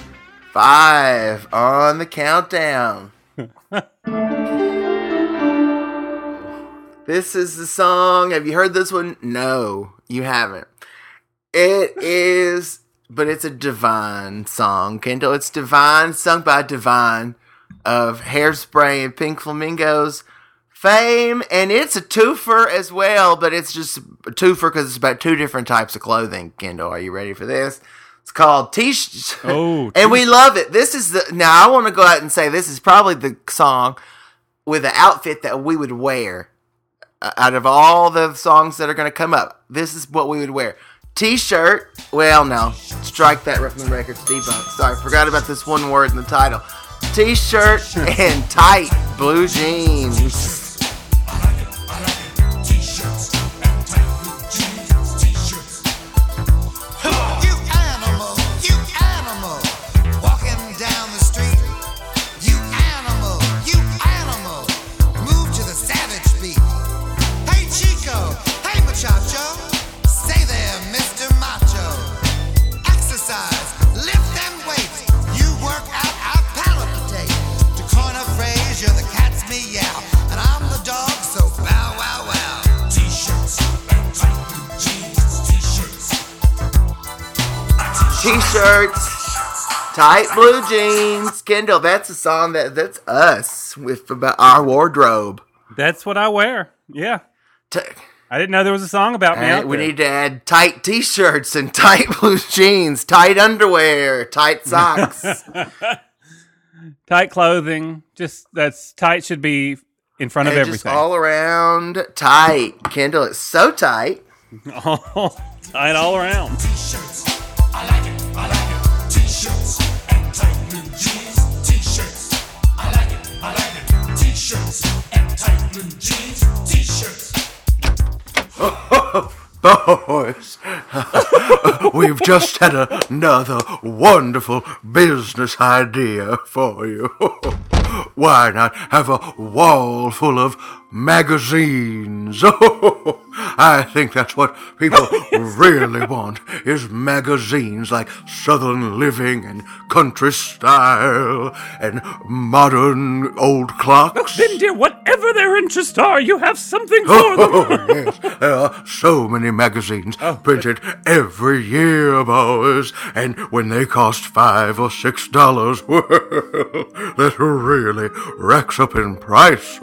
five on the countdown. this is the song. Have you heard this one? No, you haven't. It is but it's a divine song, Kendall. It's divine, sung by divine of Hairspray and Pink Flamingos fame, and it's a twofer as well, but it's just a twofer because it's about two different types of clothing. Kendall, are you ready for this? It's called T. Oh, and we love it. This is the now. I want to go out and say this is probably the song with the outfit that we would wear Uh, out of all the songs that are going to come up. This is what we would wear. T-shirt. Well, no, strike that from the records. Debunk. Sorry, forgot about this one word in the title. T-shirt and tight blue jeans. T-shirts, tight blue jeans. Kendall, that's a song that that's us with about our wardrobe. That's what I wear. Yeah. T- I didn't know there was a song about me. and out we there. need to add tight T-shirts and tight blue jeans, tight underwear, tight socks. tight clothing. Just that's tight should be in front of and just everything. all around tight. Kendall, it's so tight. tight all around. T-shirts. I like it. T-shirts and tight blue jeans. T-shirts. I like it. I like it. T-shirts and tight blue jeans. T-shirts. Boys, we've just had another wonderful business idea for you. Why not have a wall full of magazines? I think that's what people really want is magazines like Southern Living and Country Style and modern old clocks. Then, dear, whatever their interests are, you have something for them. Oh, yes. There are so many magazines oh. printed every year, boys. And when they cost five or six dollars, well, that really racks up in price.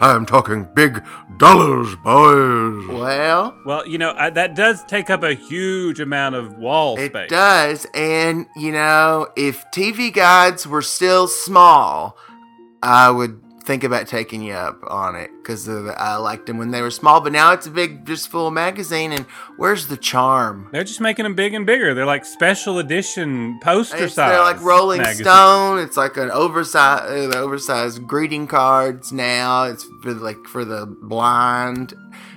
I'm talking big dollars, boys. Well, well, you know I, that does take up a huge amount of wall it space. It does, and you know, if TV guides were still small, I would think about taking you up on it because I liked them when they were small. But now it's a big, just full magazine, and where's the charm? They're just making them big and bigger. They're like special edition poster It's, size. they're like Rolling magazines. Stone. It's like an oversized, uh, oversized greeting cards now. It's for like for the blind,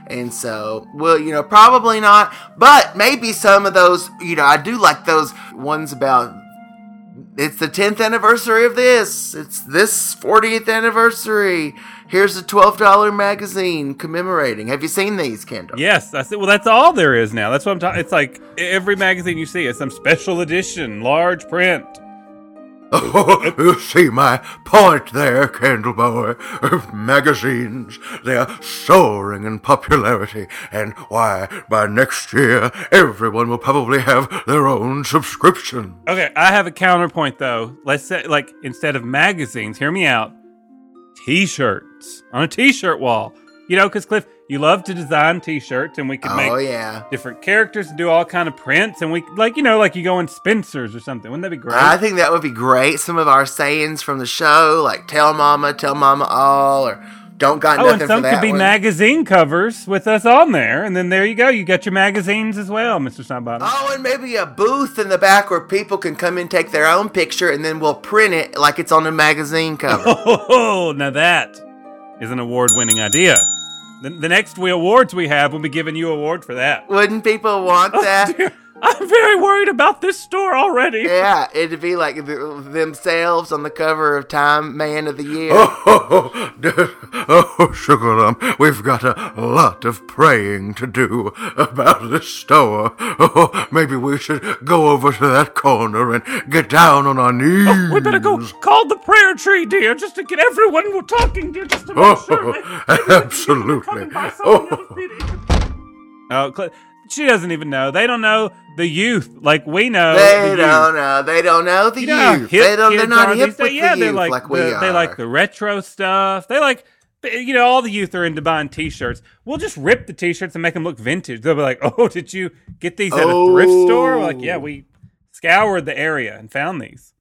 and so well, you know, probably not, but maybe some of those. You know, I do like those ones about. It's the 10th anniversary of this. It's this 40th anniversary. Here's a $12 magazine commemorating. Have you seen these, Kendall? Yes, I said. Well, that's all there is now. That's what I'm talking. It's like every magazine you see is some special edition, large print. Oh, you see my point there, Candle Boy. Magazines, they are soaring in popularity, and why, by next year, everyone will probably have their own subscription. Okay, I have a counterpoint though. Let's say, like, instead of magazines, hear me out. T-shirts on a T-shirt wall. You know, because Cliff, you love to design T-shirts, and we could oh, make Oh, yeah. different characters and do all kind of prints, and we like, you know, like you go in Spencer's or something. Wouldn't that be great? I think that would be great. Some of our sayings from the show, like "Tell Mama, Tell Mama All," or "Don't got oh, nothing and some could be one." magazine covers with us on there, and then there you go. You got your magazines as well, Mister Snowbottom. Oh, and maybe a booth in the back where people can come and take their own picture, and then we'll print it like it's on a magazine cover. Oh, now that is an award-winning idea. The, the next we awards we have, we'll be giving you award for that. Wouldn't people want that? I'm very worried about this store already. yeah, it'd be like th- themselves on the cover of Time Man of the Year. Oh, oh, oh, oh Sugar Lump, we've got a lot of praying to do about this store. Oh, maybe we should go over to that corner and get down on our knees. Oh, We better go call the prayer tree, dear, just to get everyone talking, dear, just to make Oh, sure. that- absolutely. Oh. someone else. Oh, Cl- she doesn't even know. They don't know the youth like we know. They the don't youth. know. They don't know the You know youth. They don't. They're not hip with? Yeah, the they're youth like, like, we the, are. They like the retro stuff. They like, you know, all the youth are into buying T-shirts. We'll just rip the T-shirts and make them look vintage. They'll be like, "Oh, did you get these at a thrift store?" We're like, yeah, Oh. we scoured the area and found these.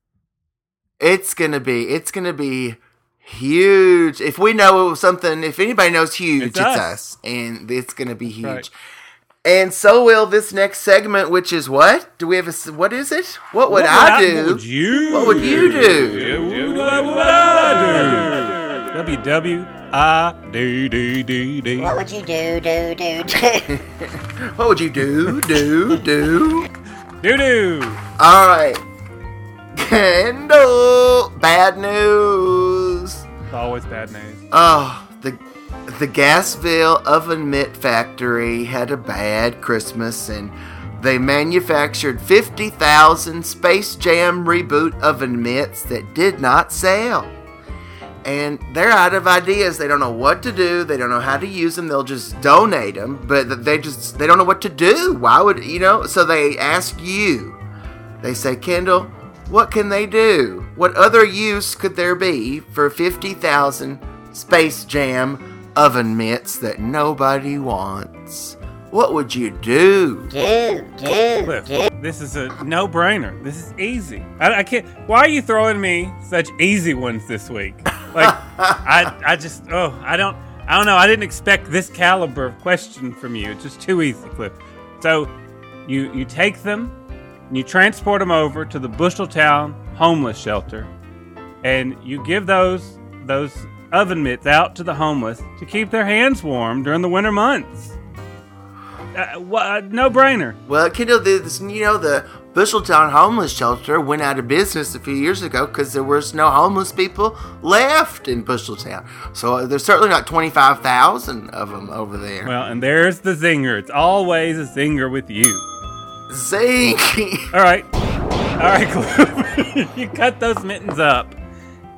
It's gonna be. It's gonna be huge. If we know something, if anybody knows huge, It's it's, us. us. and it's gonna be huge. right. And so will this next segment, which is what? Do we have a? s- What is it? What would I, do? What would you? What would you do? What would I do? W W I D D D D. What would you do, do, do, do? What would you do? Do do. Doo doo. All right. Kendall, bad news. It's always bad news. Oh, the the Gasville oven mitt factory had a bad Christmas and they manufactured 50,000 Space Jam reboot oven mitts that did not sell. And they're out of ideas. They don't know what to do. They don't know how to use them. They'll just donate them, but they just they don't know what to do. Why would, you know, so they ask you. They say, "Kendall, what can they do? What other use could there be for 50,000 Space Jam oven mitts that nobody wants? What would you do?" do, do, Cliff, do. this is a no-brainer. This is easy. I, I can't. Why are you throwing me such easy ones this week? Like, I, I just, oh, I don't, I don't know. I didn't expect this caliber of question from you. It's just too easy, Cliff. So, you you take them, and you transport them over to the Busheltown homeless shelter, and you give those those oven mitts out to the homeless to keep their hands warm during the winter months. Uh, wha- no brainer. Well, Kendall, this, you know, the Busheltown homeless shelter went out of business a few years ago because there was no homeless people left in Busheltown. So there's certainly not 25,000 of them over there. Well, and there's the zinger. It's always a zinger with you. Zing! All right. All right, you cut those mittens up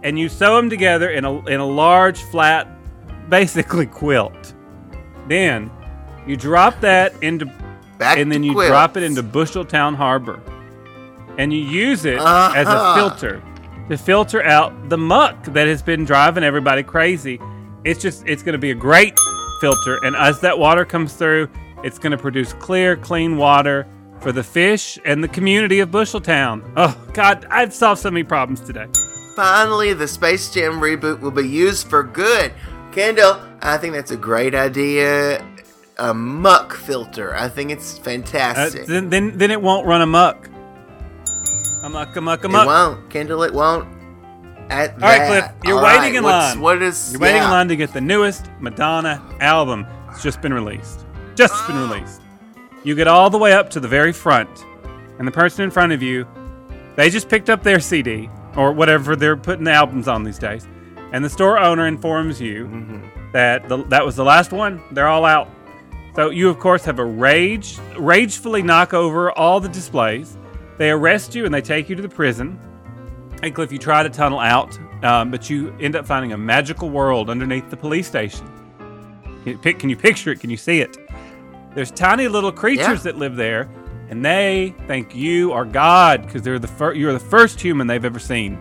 and you sew them together in a, in a large, flat, basically quilt. Then you drop that into, Back and then you quilts. drop it into Busheltown Harbor. And you use it as a Uh-huh. filter to filter out the muck that has been driving everybody crazy. It's just, it's going to be a great filter. And as that water comes through, it's going to produce clear, clean water for the fish and the community of Busheltown. Oh, God, I've solved so many problems today. Finally, the Space Jam reboot will be used for good. Kendall, I think that's a great idea. A muck filter. I think it's Uh, fantastic. then, then, then it won't run amok. Amok, amok, it won't, Kendall. It won't. At All right, that. Cliff, you're All waiting right, in line. What is? You're waiting yeah. in line to get the newest Madonna album. It's just been released. Just been released. You get all the way up to the very front, and the person in front of you, they just picked up their CD or whatever they're putting the albums on these days, and the store owner informs you Mm-hmm. that the, that was the last one. They're all out. So you, of course, have a rage, ragefully knock over all the displays. They arrest you and they take you to the prison. And Cliff, you try to tunnel out, um, but you end up finding a magical world underneath the police station. Can you, pic- can you picture it? Can you see it? There's tiny little creatures Yeah. that live there, and they think you are God because they're the fir- you're the first human they've ever seen.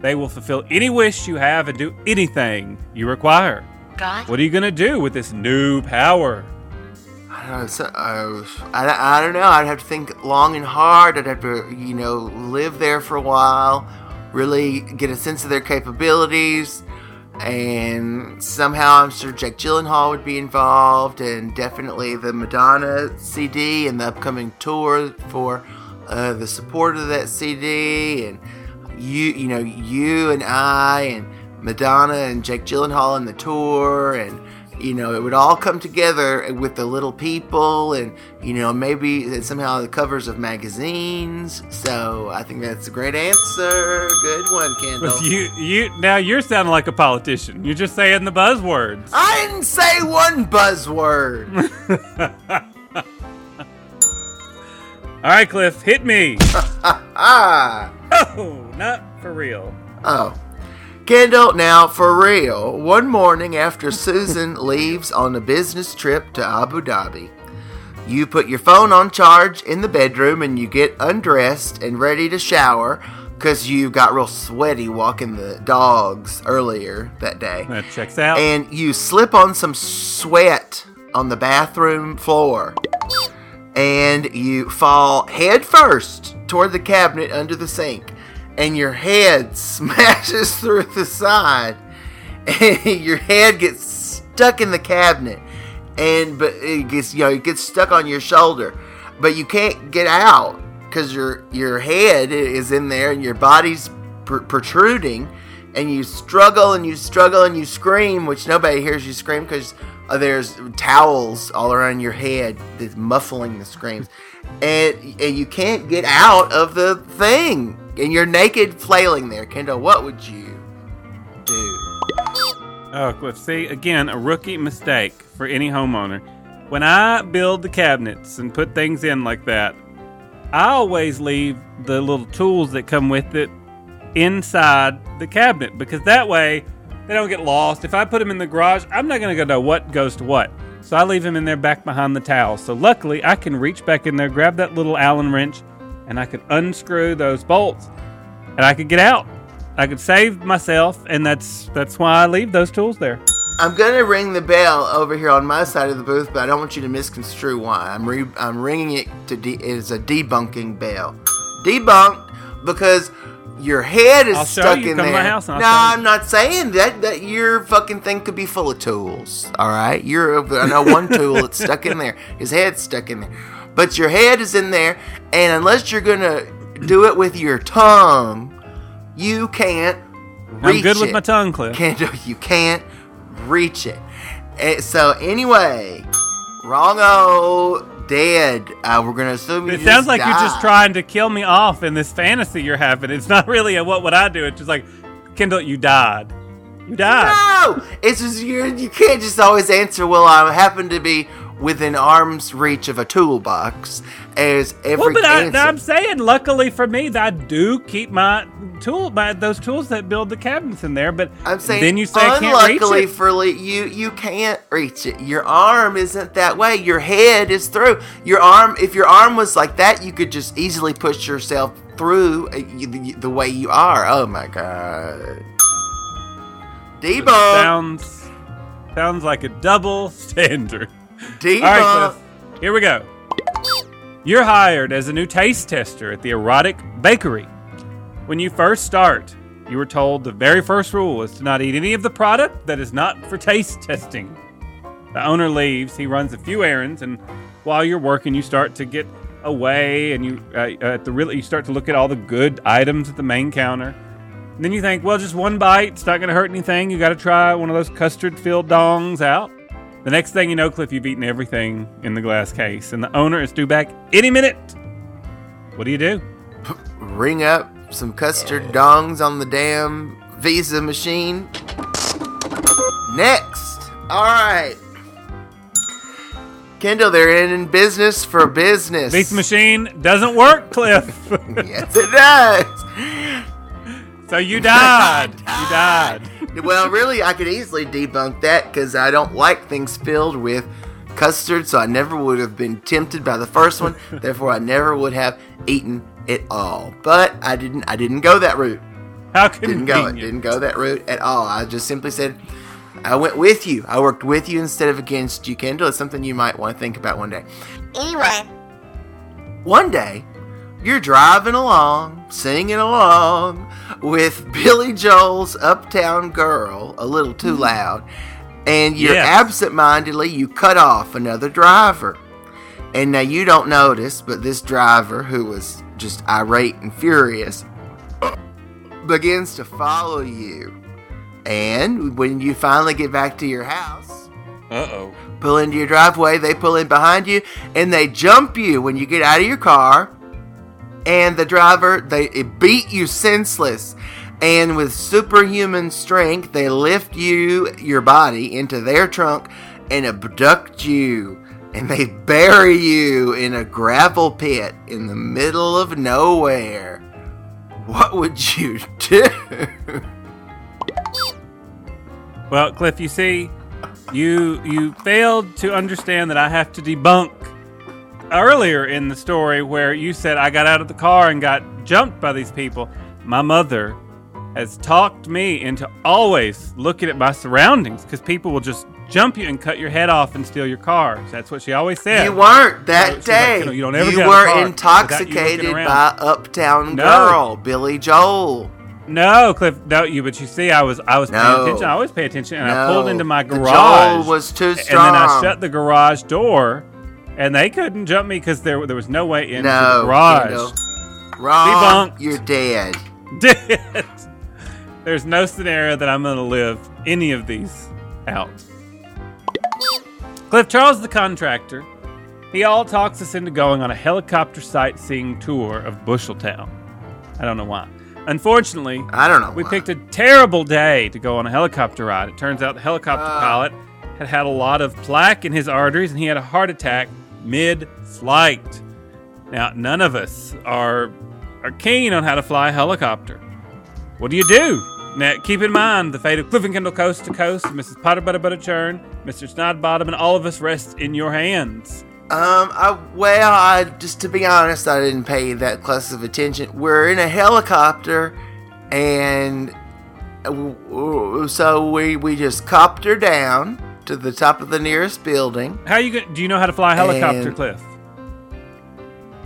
They will fulfill any wish you have and do anything you require. God? What are you gonna do with this new power? I don't know. So, uh, I, I don't know. I'd have to think long and hard. I'd have to, you know, live there for a while, really get a sense of their capabilities, and somehow I'm sure Jack Gyllenhaal would be involved, and definitely the Madonna CD and the upcoming tour for uh, the support of that CD, and you, you know, you and I and Madonna and Jake Gyllenhaal in the tour, and you know, it would all come together with the little people, and you know, maybe somehow the covers of magazines. So I think that's a great answer. Good one, Kendall. With you, you now you're sounding like a politician. You're just saying the buzzwords. I didn't say one buzzword. All right, Cliff, hit me. oh, not for real. Oh. Kendall, now for real. One morning after Susan leaves on a business trip to Abu Dhabi, You put your phone on charge in the bedroom and you get undressed and ready to shower because you got real sweaty walking the dogs earlier that day. That checks out. And you slip on some sweat on the bathroom floor and you fall head first toward the cabinet under the sink and your head smashes through the side and your head gets stuck in the cabinet and but it gets you know it gets stuck on your shoulder. But you can't get out because your your head is in there and your body's pr- protruding and you struggle and you struggle and you scream which nobody hears you scream because uh, there's towels all around your head that's muffling the screams. And, and you can't get out of the thing and you're naked flailing there kendall what would you do Oh, let's see, again, a rookie mistake for any homeowner. When I build the cabinets and put things in like that, I always leave the little tools that come with it inside the cabinet because that way they don't get lost. If I put them in the garage, I'm not going to go know what goes to what. So I leave them in there back behind the towels. So luckily, I can reach back in there, grab that little Allen wrench, and I could unscrew those bolts and I could get out. I could save myself, and that's that's why I leave those tools there. I'm gonna ring the bell over here on my side of the booth, but I don't want you to misconstrue why. I'm re- I'm ringing it to de- it is a debunking bell. Debunked because your head is I'll stuck in there. my house and I'll no, I'm not saying that. That your fucking thing could be full of tools. All right, you're I know one tool that's stuck in there. His head's stuck in there, but your head is in there, and unless you're gonna do it with your tongue, you can't. Reach it. I'm good with my tongue, Cliff. Can't you can't reach it. Eh, so anyway, wrongo dead. Uh, we're gonna assume It sounds like you're just trying to kill me off in this fantasy you're having. It's not really a what would I do. It's just like, Kendall, you died. You died. No, it's just you. You can't just always answer. Well, I happen to be within arm's reach of a toolbox. As every Well, but I. I'm saying, luckily for me, that I do keep my tool, my those tools that build the cabinets in there. But I'm saying, then you say I can't reach unluckily for you, you can't reach it. Your arm isn't that way. Your head is through. Your arm, if your arm was like that, you could just easily push yourself through uh, the, way you are. Oh my god. Debunk. Sounds sounds like a double standard. Debunk. All right, Cliff. Here we go. You're hired as a new taste tester at the Erotic Bakery. When you first start, you were told the very first rule is to not eat any of the product that is not for taste testing. The owner leaves, he runs a few errands, and while you're working, you start to get away and you uh, at the really you start to look at all the good items at the main counter. And then you think, well, just one bite, it's not going to hurt anything. You got to try one of those custard filled dongs out. The next thing you know, Cliff, you've eaten everything in the glass case, and the owner is due back any minute. What do you do? Ring up some custard dongs on the damn Visa machine. Next. All right. Kendall, they're in business for business. This machine doesn't work, Cliff. yes, it does. so you died. You died. Well, really, I could easily debunk that because I don't like things filled with custard, so I never would have been tempted by the first one. Therefore, I never would have eaten it all. But I didn't. I didn't go that route. How convenient. Didn't go. Didn't go that route at all. I just simply said, I went with you. I worked with you instead of against you, Kendall. It's something you might want to think about one day. Anyway, One day, you're driving along, singing along with Billy Joel's Uptown Girl a little too loud, and you're Yes. absent-mindedly you cut off another driver. And now you don't notice, but this driver who was just irate and furious begins to follow you. And when you finally get back to your house, Uh oh. pull into your driveway, they pull in behind you, and they jump you when you get out of your car. And the driver, they beat you senseless. And with superhuman strength, they lift you, your body, into their trunk and abduct you. And they bury you in a gravel pit in the middle of nowhere. What would you do? Well, Cliff, you see, you you failed to understand that I have to debunk earlier in the story where you said I got out of the car and got jumped by these people, my mother has talked me into always looking at my surroundings because people will just jump you and cut your head off and steal your car. That's what she always said. You weren't So that like, day. you know, you don't ever you were without you intoxicated by. Uptown No. Girl, Billy Joel. No, Cliff, no, you. But you see, I was, I was paying attention. I always pay attention, and I pulled into my The garage. Joel was too strong, And then I shut the garage door, and they couldn't jump me because there, there was no way into No, the garage. Kendall. Wrong. Debunked. You're dead. Dead. There's no scenario that I'm going to live any of these out. Cliff Charles, the contractor, he all talks us into going on a helicopter sightseeing tour of Busheltown. I don't know why. Unfortunately, I don't know. we why. picked a terrible day to go on a helicopter ride. It turns out the helicopter Ah. pilot had had a lot of plaque in his arteries and he had a heart attack mid flight. Now, none of us are, are keen on how to fly a helicopter. What do you do? Now, keep in mind the fate of Cliff and Kendall Coast to Coast, Mrs. Potter Butter Butter Churn, Mr. Snodbottom, and all of us rest in your hands. Um, I, well, I just to be honest, I didn't pay that close of attention. We're in a helicopter, and uh, so we we just copter down to the top of the nearest building. How you go- do you know how to fly a helicopter, And- Cliff?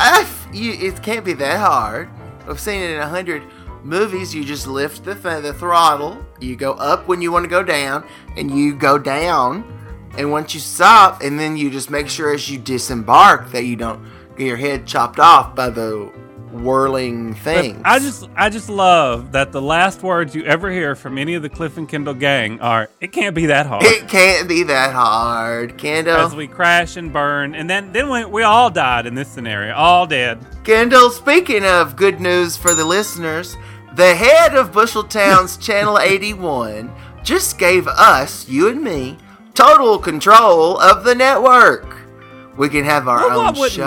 I f- you, it can't be that hard. I've seen it in a hundred movies. You just lift the th- the throttle. You go up when you want to go down, and you go down. And once you stop, and then you just make sure as you disembark that you don't get your head chopped off by the whirling things. I just I just love that the last words you ever hear from any of the Cliff and Kendall gang are "It can't be that hard." it can't be that hard, Kendall. As we crash and burn, and then then we, we all died in this scenario, all dead. Kendall, speaking of good news for the listeners, the head of Busheltown's Channel 81 just gave us, you and me, total control of the network. We can have our Well, own wouldn't they?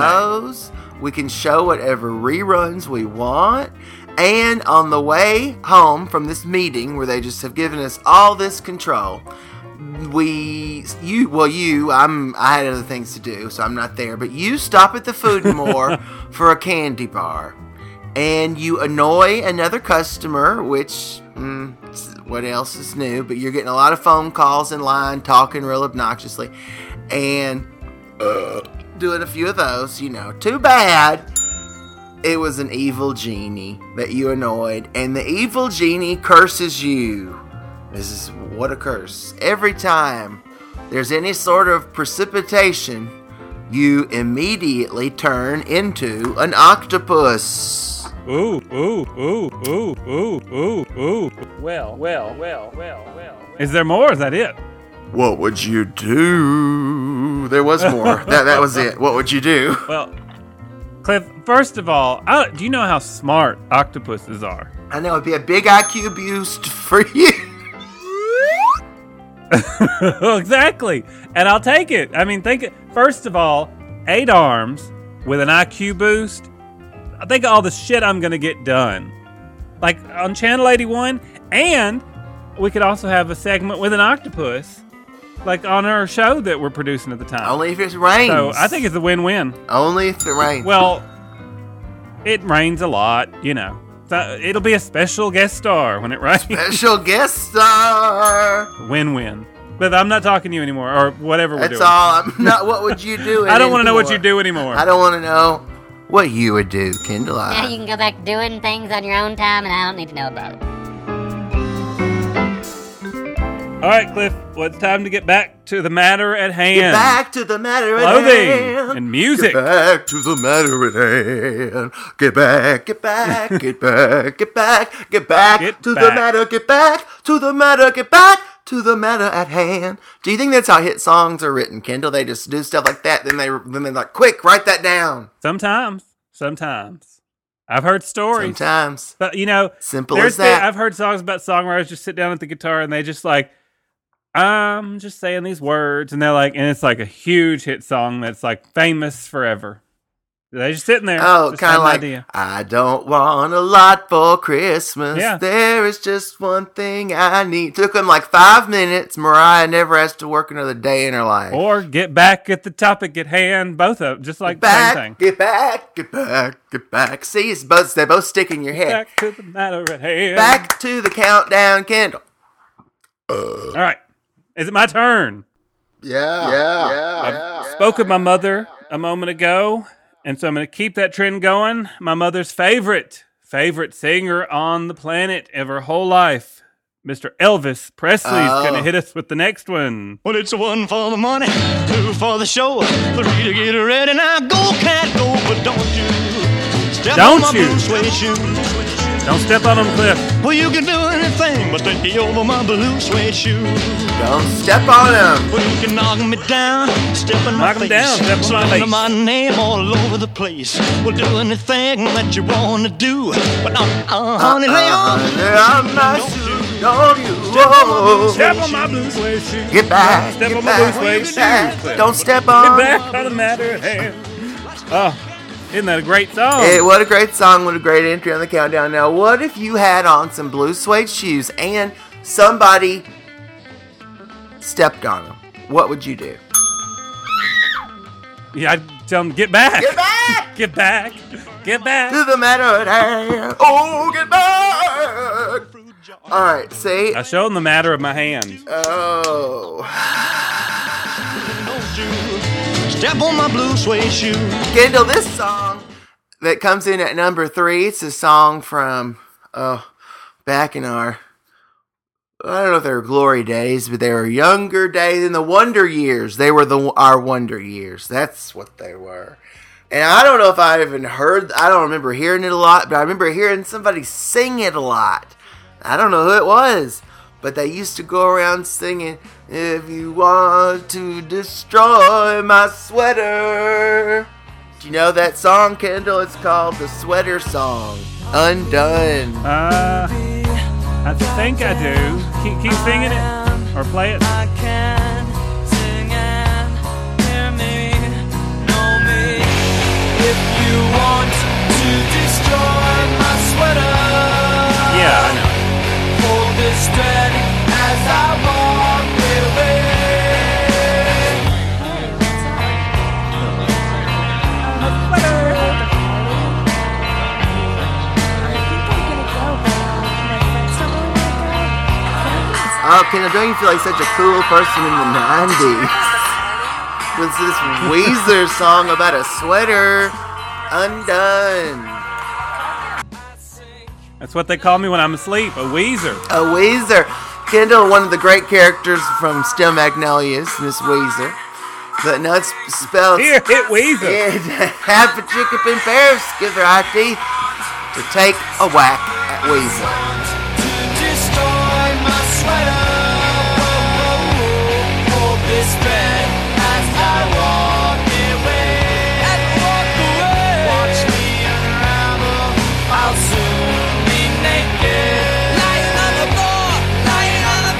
We can show whatever reruns we want. And on the way home from this meeting where they just have given us all this control, we you well you I'm I had other things to do so I'm not there. But you stop at the food more for a candy bar. And you annoy another customer which mm, what else is new? But you're getting a lot of phone calls in line talking real obnoxiously. And uh, doing a few of those you know too bad it was an evil genie that you annoyed and the evil genie curses you this is what a curse. Every time there's any sort of precipitation, you immediately turn into an octopus. Ooh, ooh, ooh, ooh, ooh, ooh, ooh. Well, well, well, well, well. Is there more? Is that it? What would you do? There was more. that that was it. What would you do? Well, Cliff. First of all, I, do you know how smart octopuses are? I know it'd be a big IQ boost for you. exactly, and I'll take it. I mean, think. First of all, eight arms with an IQ boost. I think all the shit I'm gonna get done, like on Channel 81, and we could also have a segment with an octopus, like on our show that we're producing at the time. Only if it rains. so I think it's a win-win. only if it rains. Well, it rains a lot, you know. So it'll be a special guest star when it rains. special guest star. Win-win. But I'm not talking to you anymore, or whatever we're That's doing. all. I'm not. What would you do? I don't want to know what you do anymore. I don't want to know what you would do, Kendall. Now I- you can go back doing things on your own time, and I don't need to know about it. All right, Cliff. Well, it's time to get back to the matter at hand. Get back to the matter at Clothing hand. and music. Get back to the matter at hand. Get back, Get back, get back, get back, get back Get to the matter, get back to the matter, get back to the matter at hand. Do you think that's how hit songs are written, Kendall? They just do stuff like that, then they then they're like, quick, write that down. Sometimes, sometimes. I've heard stories. Sometimes. But you know, Simple as that. been- I've heard songs about songwriters just sit down at the guitar and they just like, I'm just saying these words, and they're like, and it's like a huge hit song that's like famous forever. They're just sitting there. Oh, kind of like idea. I don't want a lot for Christmas. Yeah. There is just one thing I need. Took them like five minutes. Mariah never has to work another day in her life. Or get back at the topic at hand. Both of just like back, the same thing. get back, get back, get back. See, it's both they both stick in your head. Back to the matter at hand. Back to the countdown Kendall. All right. Is it my turn? Yeah, yeah, yeah. Spoke with my mother a moment ago, and so I'm going to keep that trend going. My mother's favorite, favorite singer on the planet of her whole life, Mr. Elvis Presley's going to Oh. hit us with the next one. Well, it's one for the money, two for the show, three to get ready. Now go, cat, go, but don't you step Don't on my you. blue suede shoes. Don't step on them, Cliff. Well, you can do anything but take me over my blue suede shoes. Don't step on them. Well, you can knock me down, step in my Knock 'em face, down, step on my slander face. my name all over the place. Well, do anything that you want to do, but uh, uh, honey, lay on. I'm not suit on you. Whoa. Step on my blue suede shoes. Get back. Step get on my back, blue suede get shoes. Don't step Get back on the matter at hand. Oh, isn't that a great song? Hey, what a great song! What a great entry on the countdown. Now, what if you had on some blue suede shoes and somebody stepped on them? What would you do? yeah, I'd tell them, get back. Get back Get back. Get back. to the matter at hand. Oh, get back! All right, see. I show them the matter of my hand. Oh, Don't you step on my blue suede shoes. Kendall, this song that comes in at number three. It's a song from oh, back in our. I don't know if they were glory days, but they were younger days in the wonder years. They were the our wonder years. That's what they were. And I don't know if I even heard. I don't remember hearing it a lot, but I remember hearing somebody sing it a lot. I don't know who it was, but they used to go around singing, "If you want to destroy my sweater." Do you know that song, Kendall? It's called the Sweater Song. Undone. Uh, I think I do. Keep, keep singing it or play it. I can sing Oh, Kendall, don't you feel like such a cool person in the 90s? With this Weezer song about a sweater. Undone. That's what they call me when I'm asleep. A Weezer. A Weezer. Kendall, one of the great characters from Steel Magnolias, Miss Weezer. But no, it's spelled. Here, hit Weezer. Yeah, half a chicken in Paris give their eye teeth to take a whack at Weezer.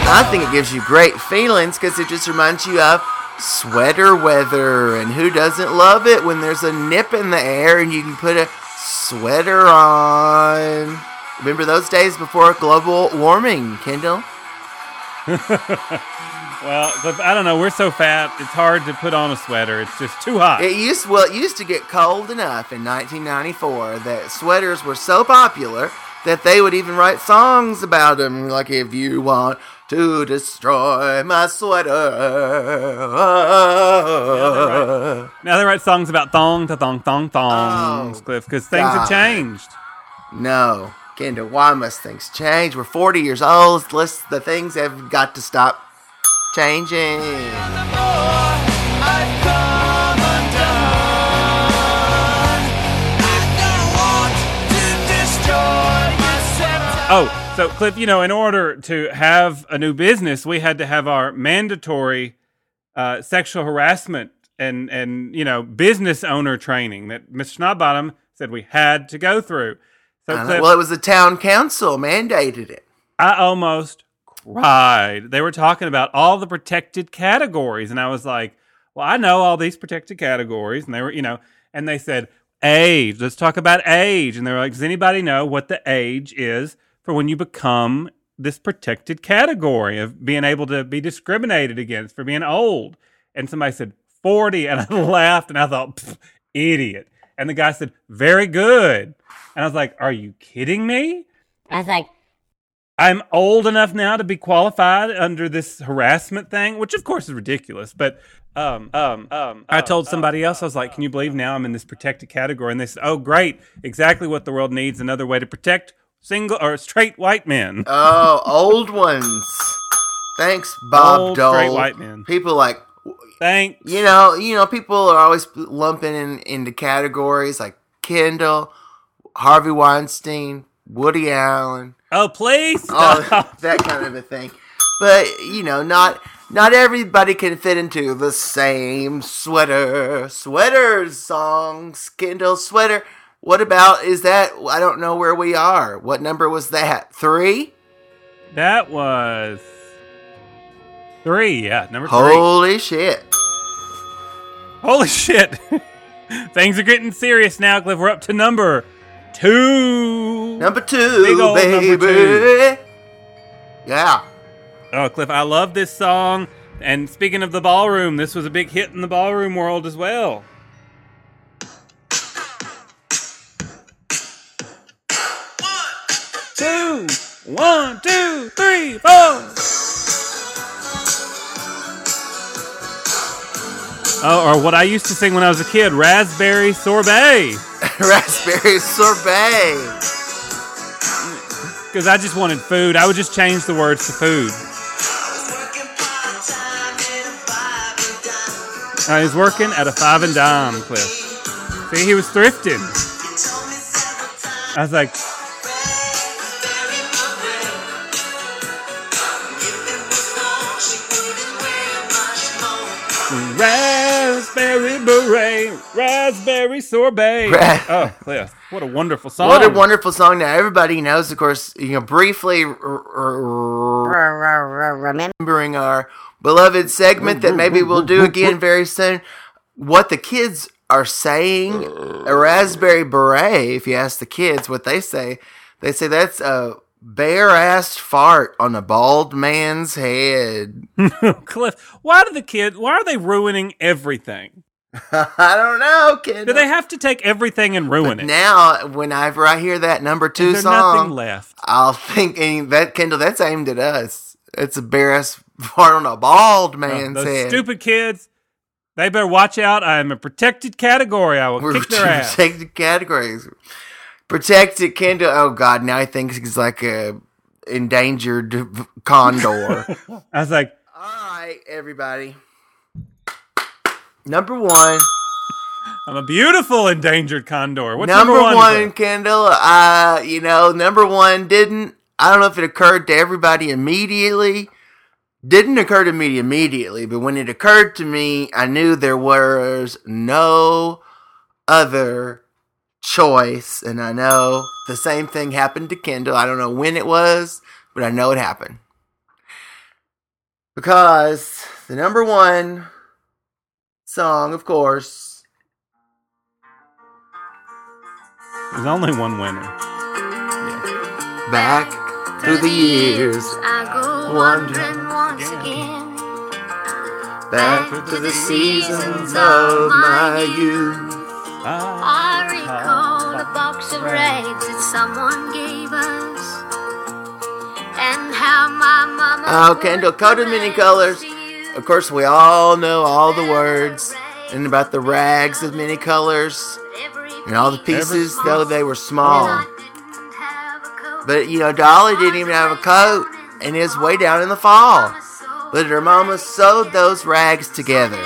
I think it gives you great feelings because it just reminds you of sweater weather. And who doesn't love it when there's a nip in the air and you can put a sweater on? Remember those days before global warming, Kendall? Well, I don't know. We're so fat, it's hard to put on a sweater. It's just too hot. It used well, it used to get cold enough in 1994 that sweaters were so popular that they would even write songs about them, like "If you want to destroy my sweater." Now they write songs about thong, to thong, thong, thongs, Oh, Cliff, because things God. have changed. No, Kendall, why must things change? We're 40 years old. Let's, the things have got to stop changing. I've come undone. I don't want to destroy myself. Oh, so Cliff, you know, in order to have a new business, we had to have our mandatory uh, sexual harassment and and you know business owner training that Mr. Snodbottom said we had to go through. So Cliff, well, it was the town council mandated it. I almost cried. They were talking about all the protected categories, and I was like, "Well, I know all these protected categories," and they were, you know, and they said, age. Let's talk about age. And they're like, does anybody know what the age is for when you become this protected category of being able to be discriminated against for being old? And somebody said 40, and I laughed and I thought, idiot. And the guy said, very good. And I was like, are you kidding me? I was like, I'm old enough now to be qualified under this harassment thing, which of course is ridiculous. But um, um, um, I told somebody else, I was like, "Can you believe now I'm in this protected category?" And they said, "Oh, great! Exactly what the world needs. Another way to protect single or straight white men." Oh, old ones. Thanks, Bob Old, Dole. straight white men. People like Thanks. you know, you know, people are always lumping in into categories like Kendall, Harvey Weinstein, Woody Allen, Oh, please. stop. that kind of a thing. But you know, not not everybody can fit into the same sweater. Sweaters songs, Kendall sweater. What about is that? I don't know where we are. What number was that? Three. That was three. Yeah, number three. Holy shit! Holy shit. Things are getting serious now, Cliff. We're up to number two. Number two, Big old baby. number two. Yeah. Oh, Cliff, I love this song. And speaking of the ballroom, this was a big hit in the ballroom world as well. One, two, three, four. Oh, or what I used to sing when I was a kid, Raspberry Sorbet. Raspberry sorbet. Because I just wanted food. I would just change the words to food. I was working at a five and dime, Cliff. See, he was thrifting. I was like, raspberry beret, raspberry sorbet. Oh, Cliff, what a wonderful song! What a wonderful song! Now everybody knows, of course. You know, briefly r- r- remember? remembering our beloved segment that maybe we'll do again very soon. What the kids are saying, a raspberry beret. If you ask the kids what they say, they say that's a bare assed fart on a bald man's head. Cliff, why do the kids? Why are they ruining everything? I don't know, kid. Do they have to take everything and ruin it? Now, whenever I hear that number two Is there nothing song, left? I'll think that Kendall. That's aimed at us. It's a bare ass fart on a bald oh, man's Those head. stupid kids. They better watch out. I am a protected category. I will We're kick their ass. protected categories. Protected Kendall. Oh God, now he thinks he's like a endangered condor. I was like, All right, everybody. Number one. I'm a beautiful endangered condor. What's number, number, one, Cliff? Kendall. Uh, you know, number one didn't. I don't know if it occurred to everybody immediately. Didn't occur to me immediately, but when it occurred to me, I knew there was no other choice, and I know the same thing happened to Kendall. I don't know when it was, but I know it happened because the number one song, of course, There's only one winner. back through the years. I go wandering once again. Back to the seasons of my youth. I a box of rags that someone gave us. And how my mama. Oh, Kendall, coat of many colors. Of course, we all know all the words and about the rags of many colors and all the pieces, though they were small. But you know, Dolly didn't even have a coat, and it was way down in the fall. But her mama sewed those rags together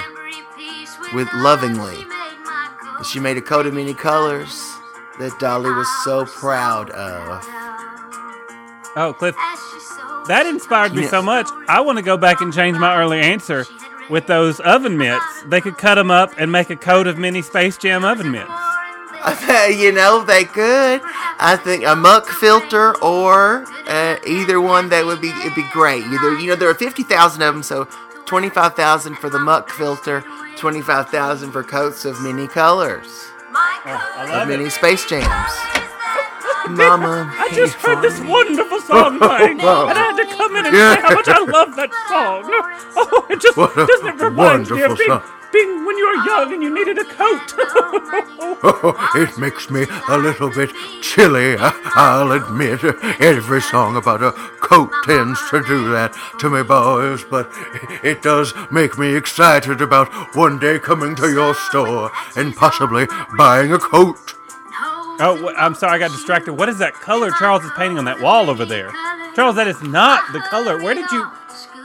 with lovingly. She made a coat of many colors that Dolly was so proud of. Oh, Cliff, that inspired me Yeah. so much. I want to go back and change my earlier answer with those oven mitts. They could cut them up and make a coat of mini Space Jam oven mitts. you know, they could. I think a muck filter or uh, either one that would be it'd be great. Either you know there are fifty thousand of them, so twenty five thousand for the muck filter, twenty five thousand for coats of many colors. My I of love it. Space Jams. Mama, I just heard this wonderful song playing, and I had to come in and Yeah. say how much I love that song. Oh, it just doesn't it remind me of being, song. Being when you were young and you needed a coat. it makes me a little bit chilly, I'll admit. Every song about a coat tends to do that to me, boys, but it does make me excited about one day coming to your store and possibly buying a coat. oh, I'm sorry, I got distracted. What is that color Charles is painting on that wall over there? Charles, that is not the color. Where did you?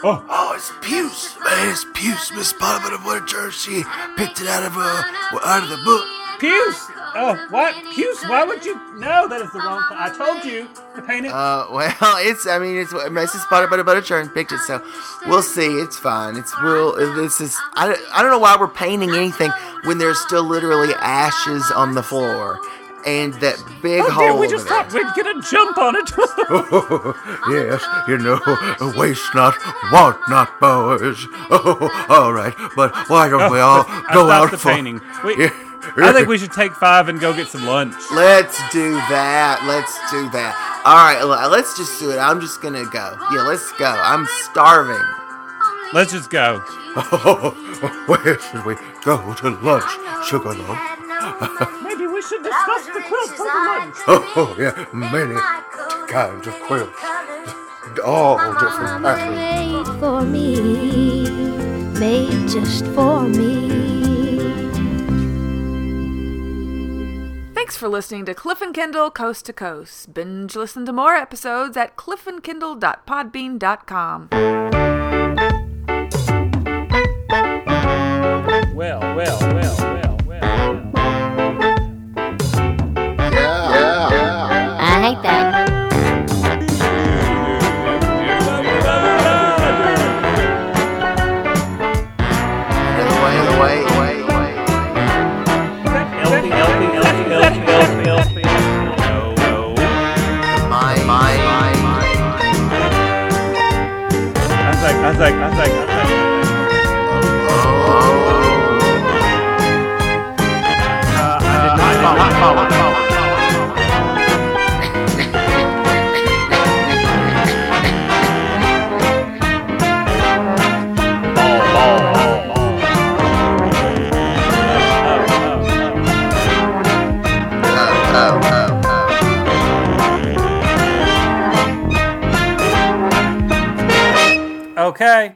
Oh, Oh, it's Puce. Man, it's Puce, Miss Parliament of Winter. She picked it out of uh, out of the book. Puce. Oh, what? Puce? Why would you? No, that is the wrong. I told you to paint it. Uh, well, it's. I mean, it's Mrs. Spotted Butter Butter Churn picked it, so we'll see. It's fine. It's we'll. This is. I, I don't know why we're painting anything when there's still literally ashes on the floor and that big oh, hole. dear, we just thought we'd get a jump on it. yes, you know, waste not, want not, boys. Oh, all right, but why don't we all go out the for... painting. We, Yeah. I think we should take five and go get some lunch. Let's do that. Let's do that. All right, let's just do it. I'm just gonna go. Yeah, let's go. I'm starving. Let's just go. Oh, where should we go to lunch, Sugarloaf? Maybe we should discuss the quilt for the lunch. Oh, yeah, many kinds of quilts. All different patterns. Made for me, made just for me. Thanks for listening to Cliff and Kendall Coast to Coast. Binge listen to more episodes at cliffandkendall.podbean.com. Well, well, well, well, I was like, I was like, Okay.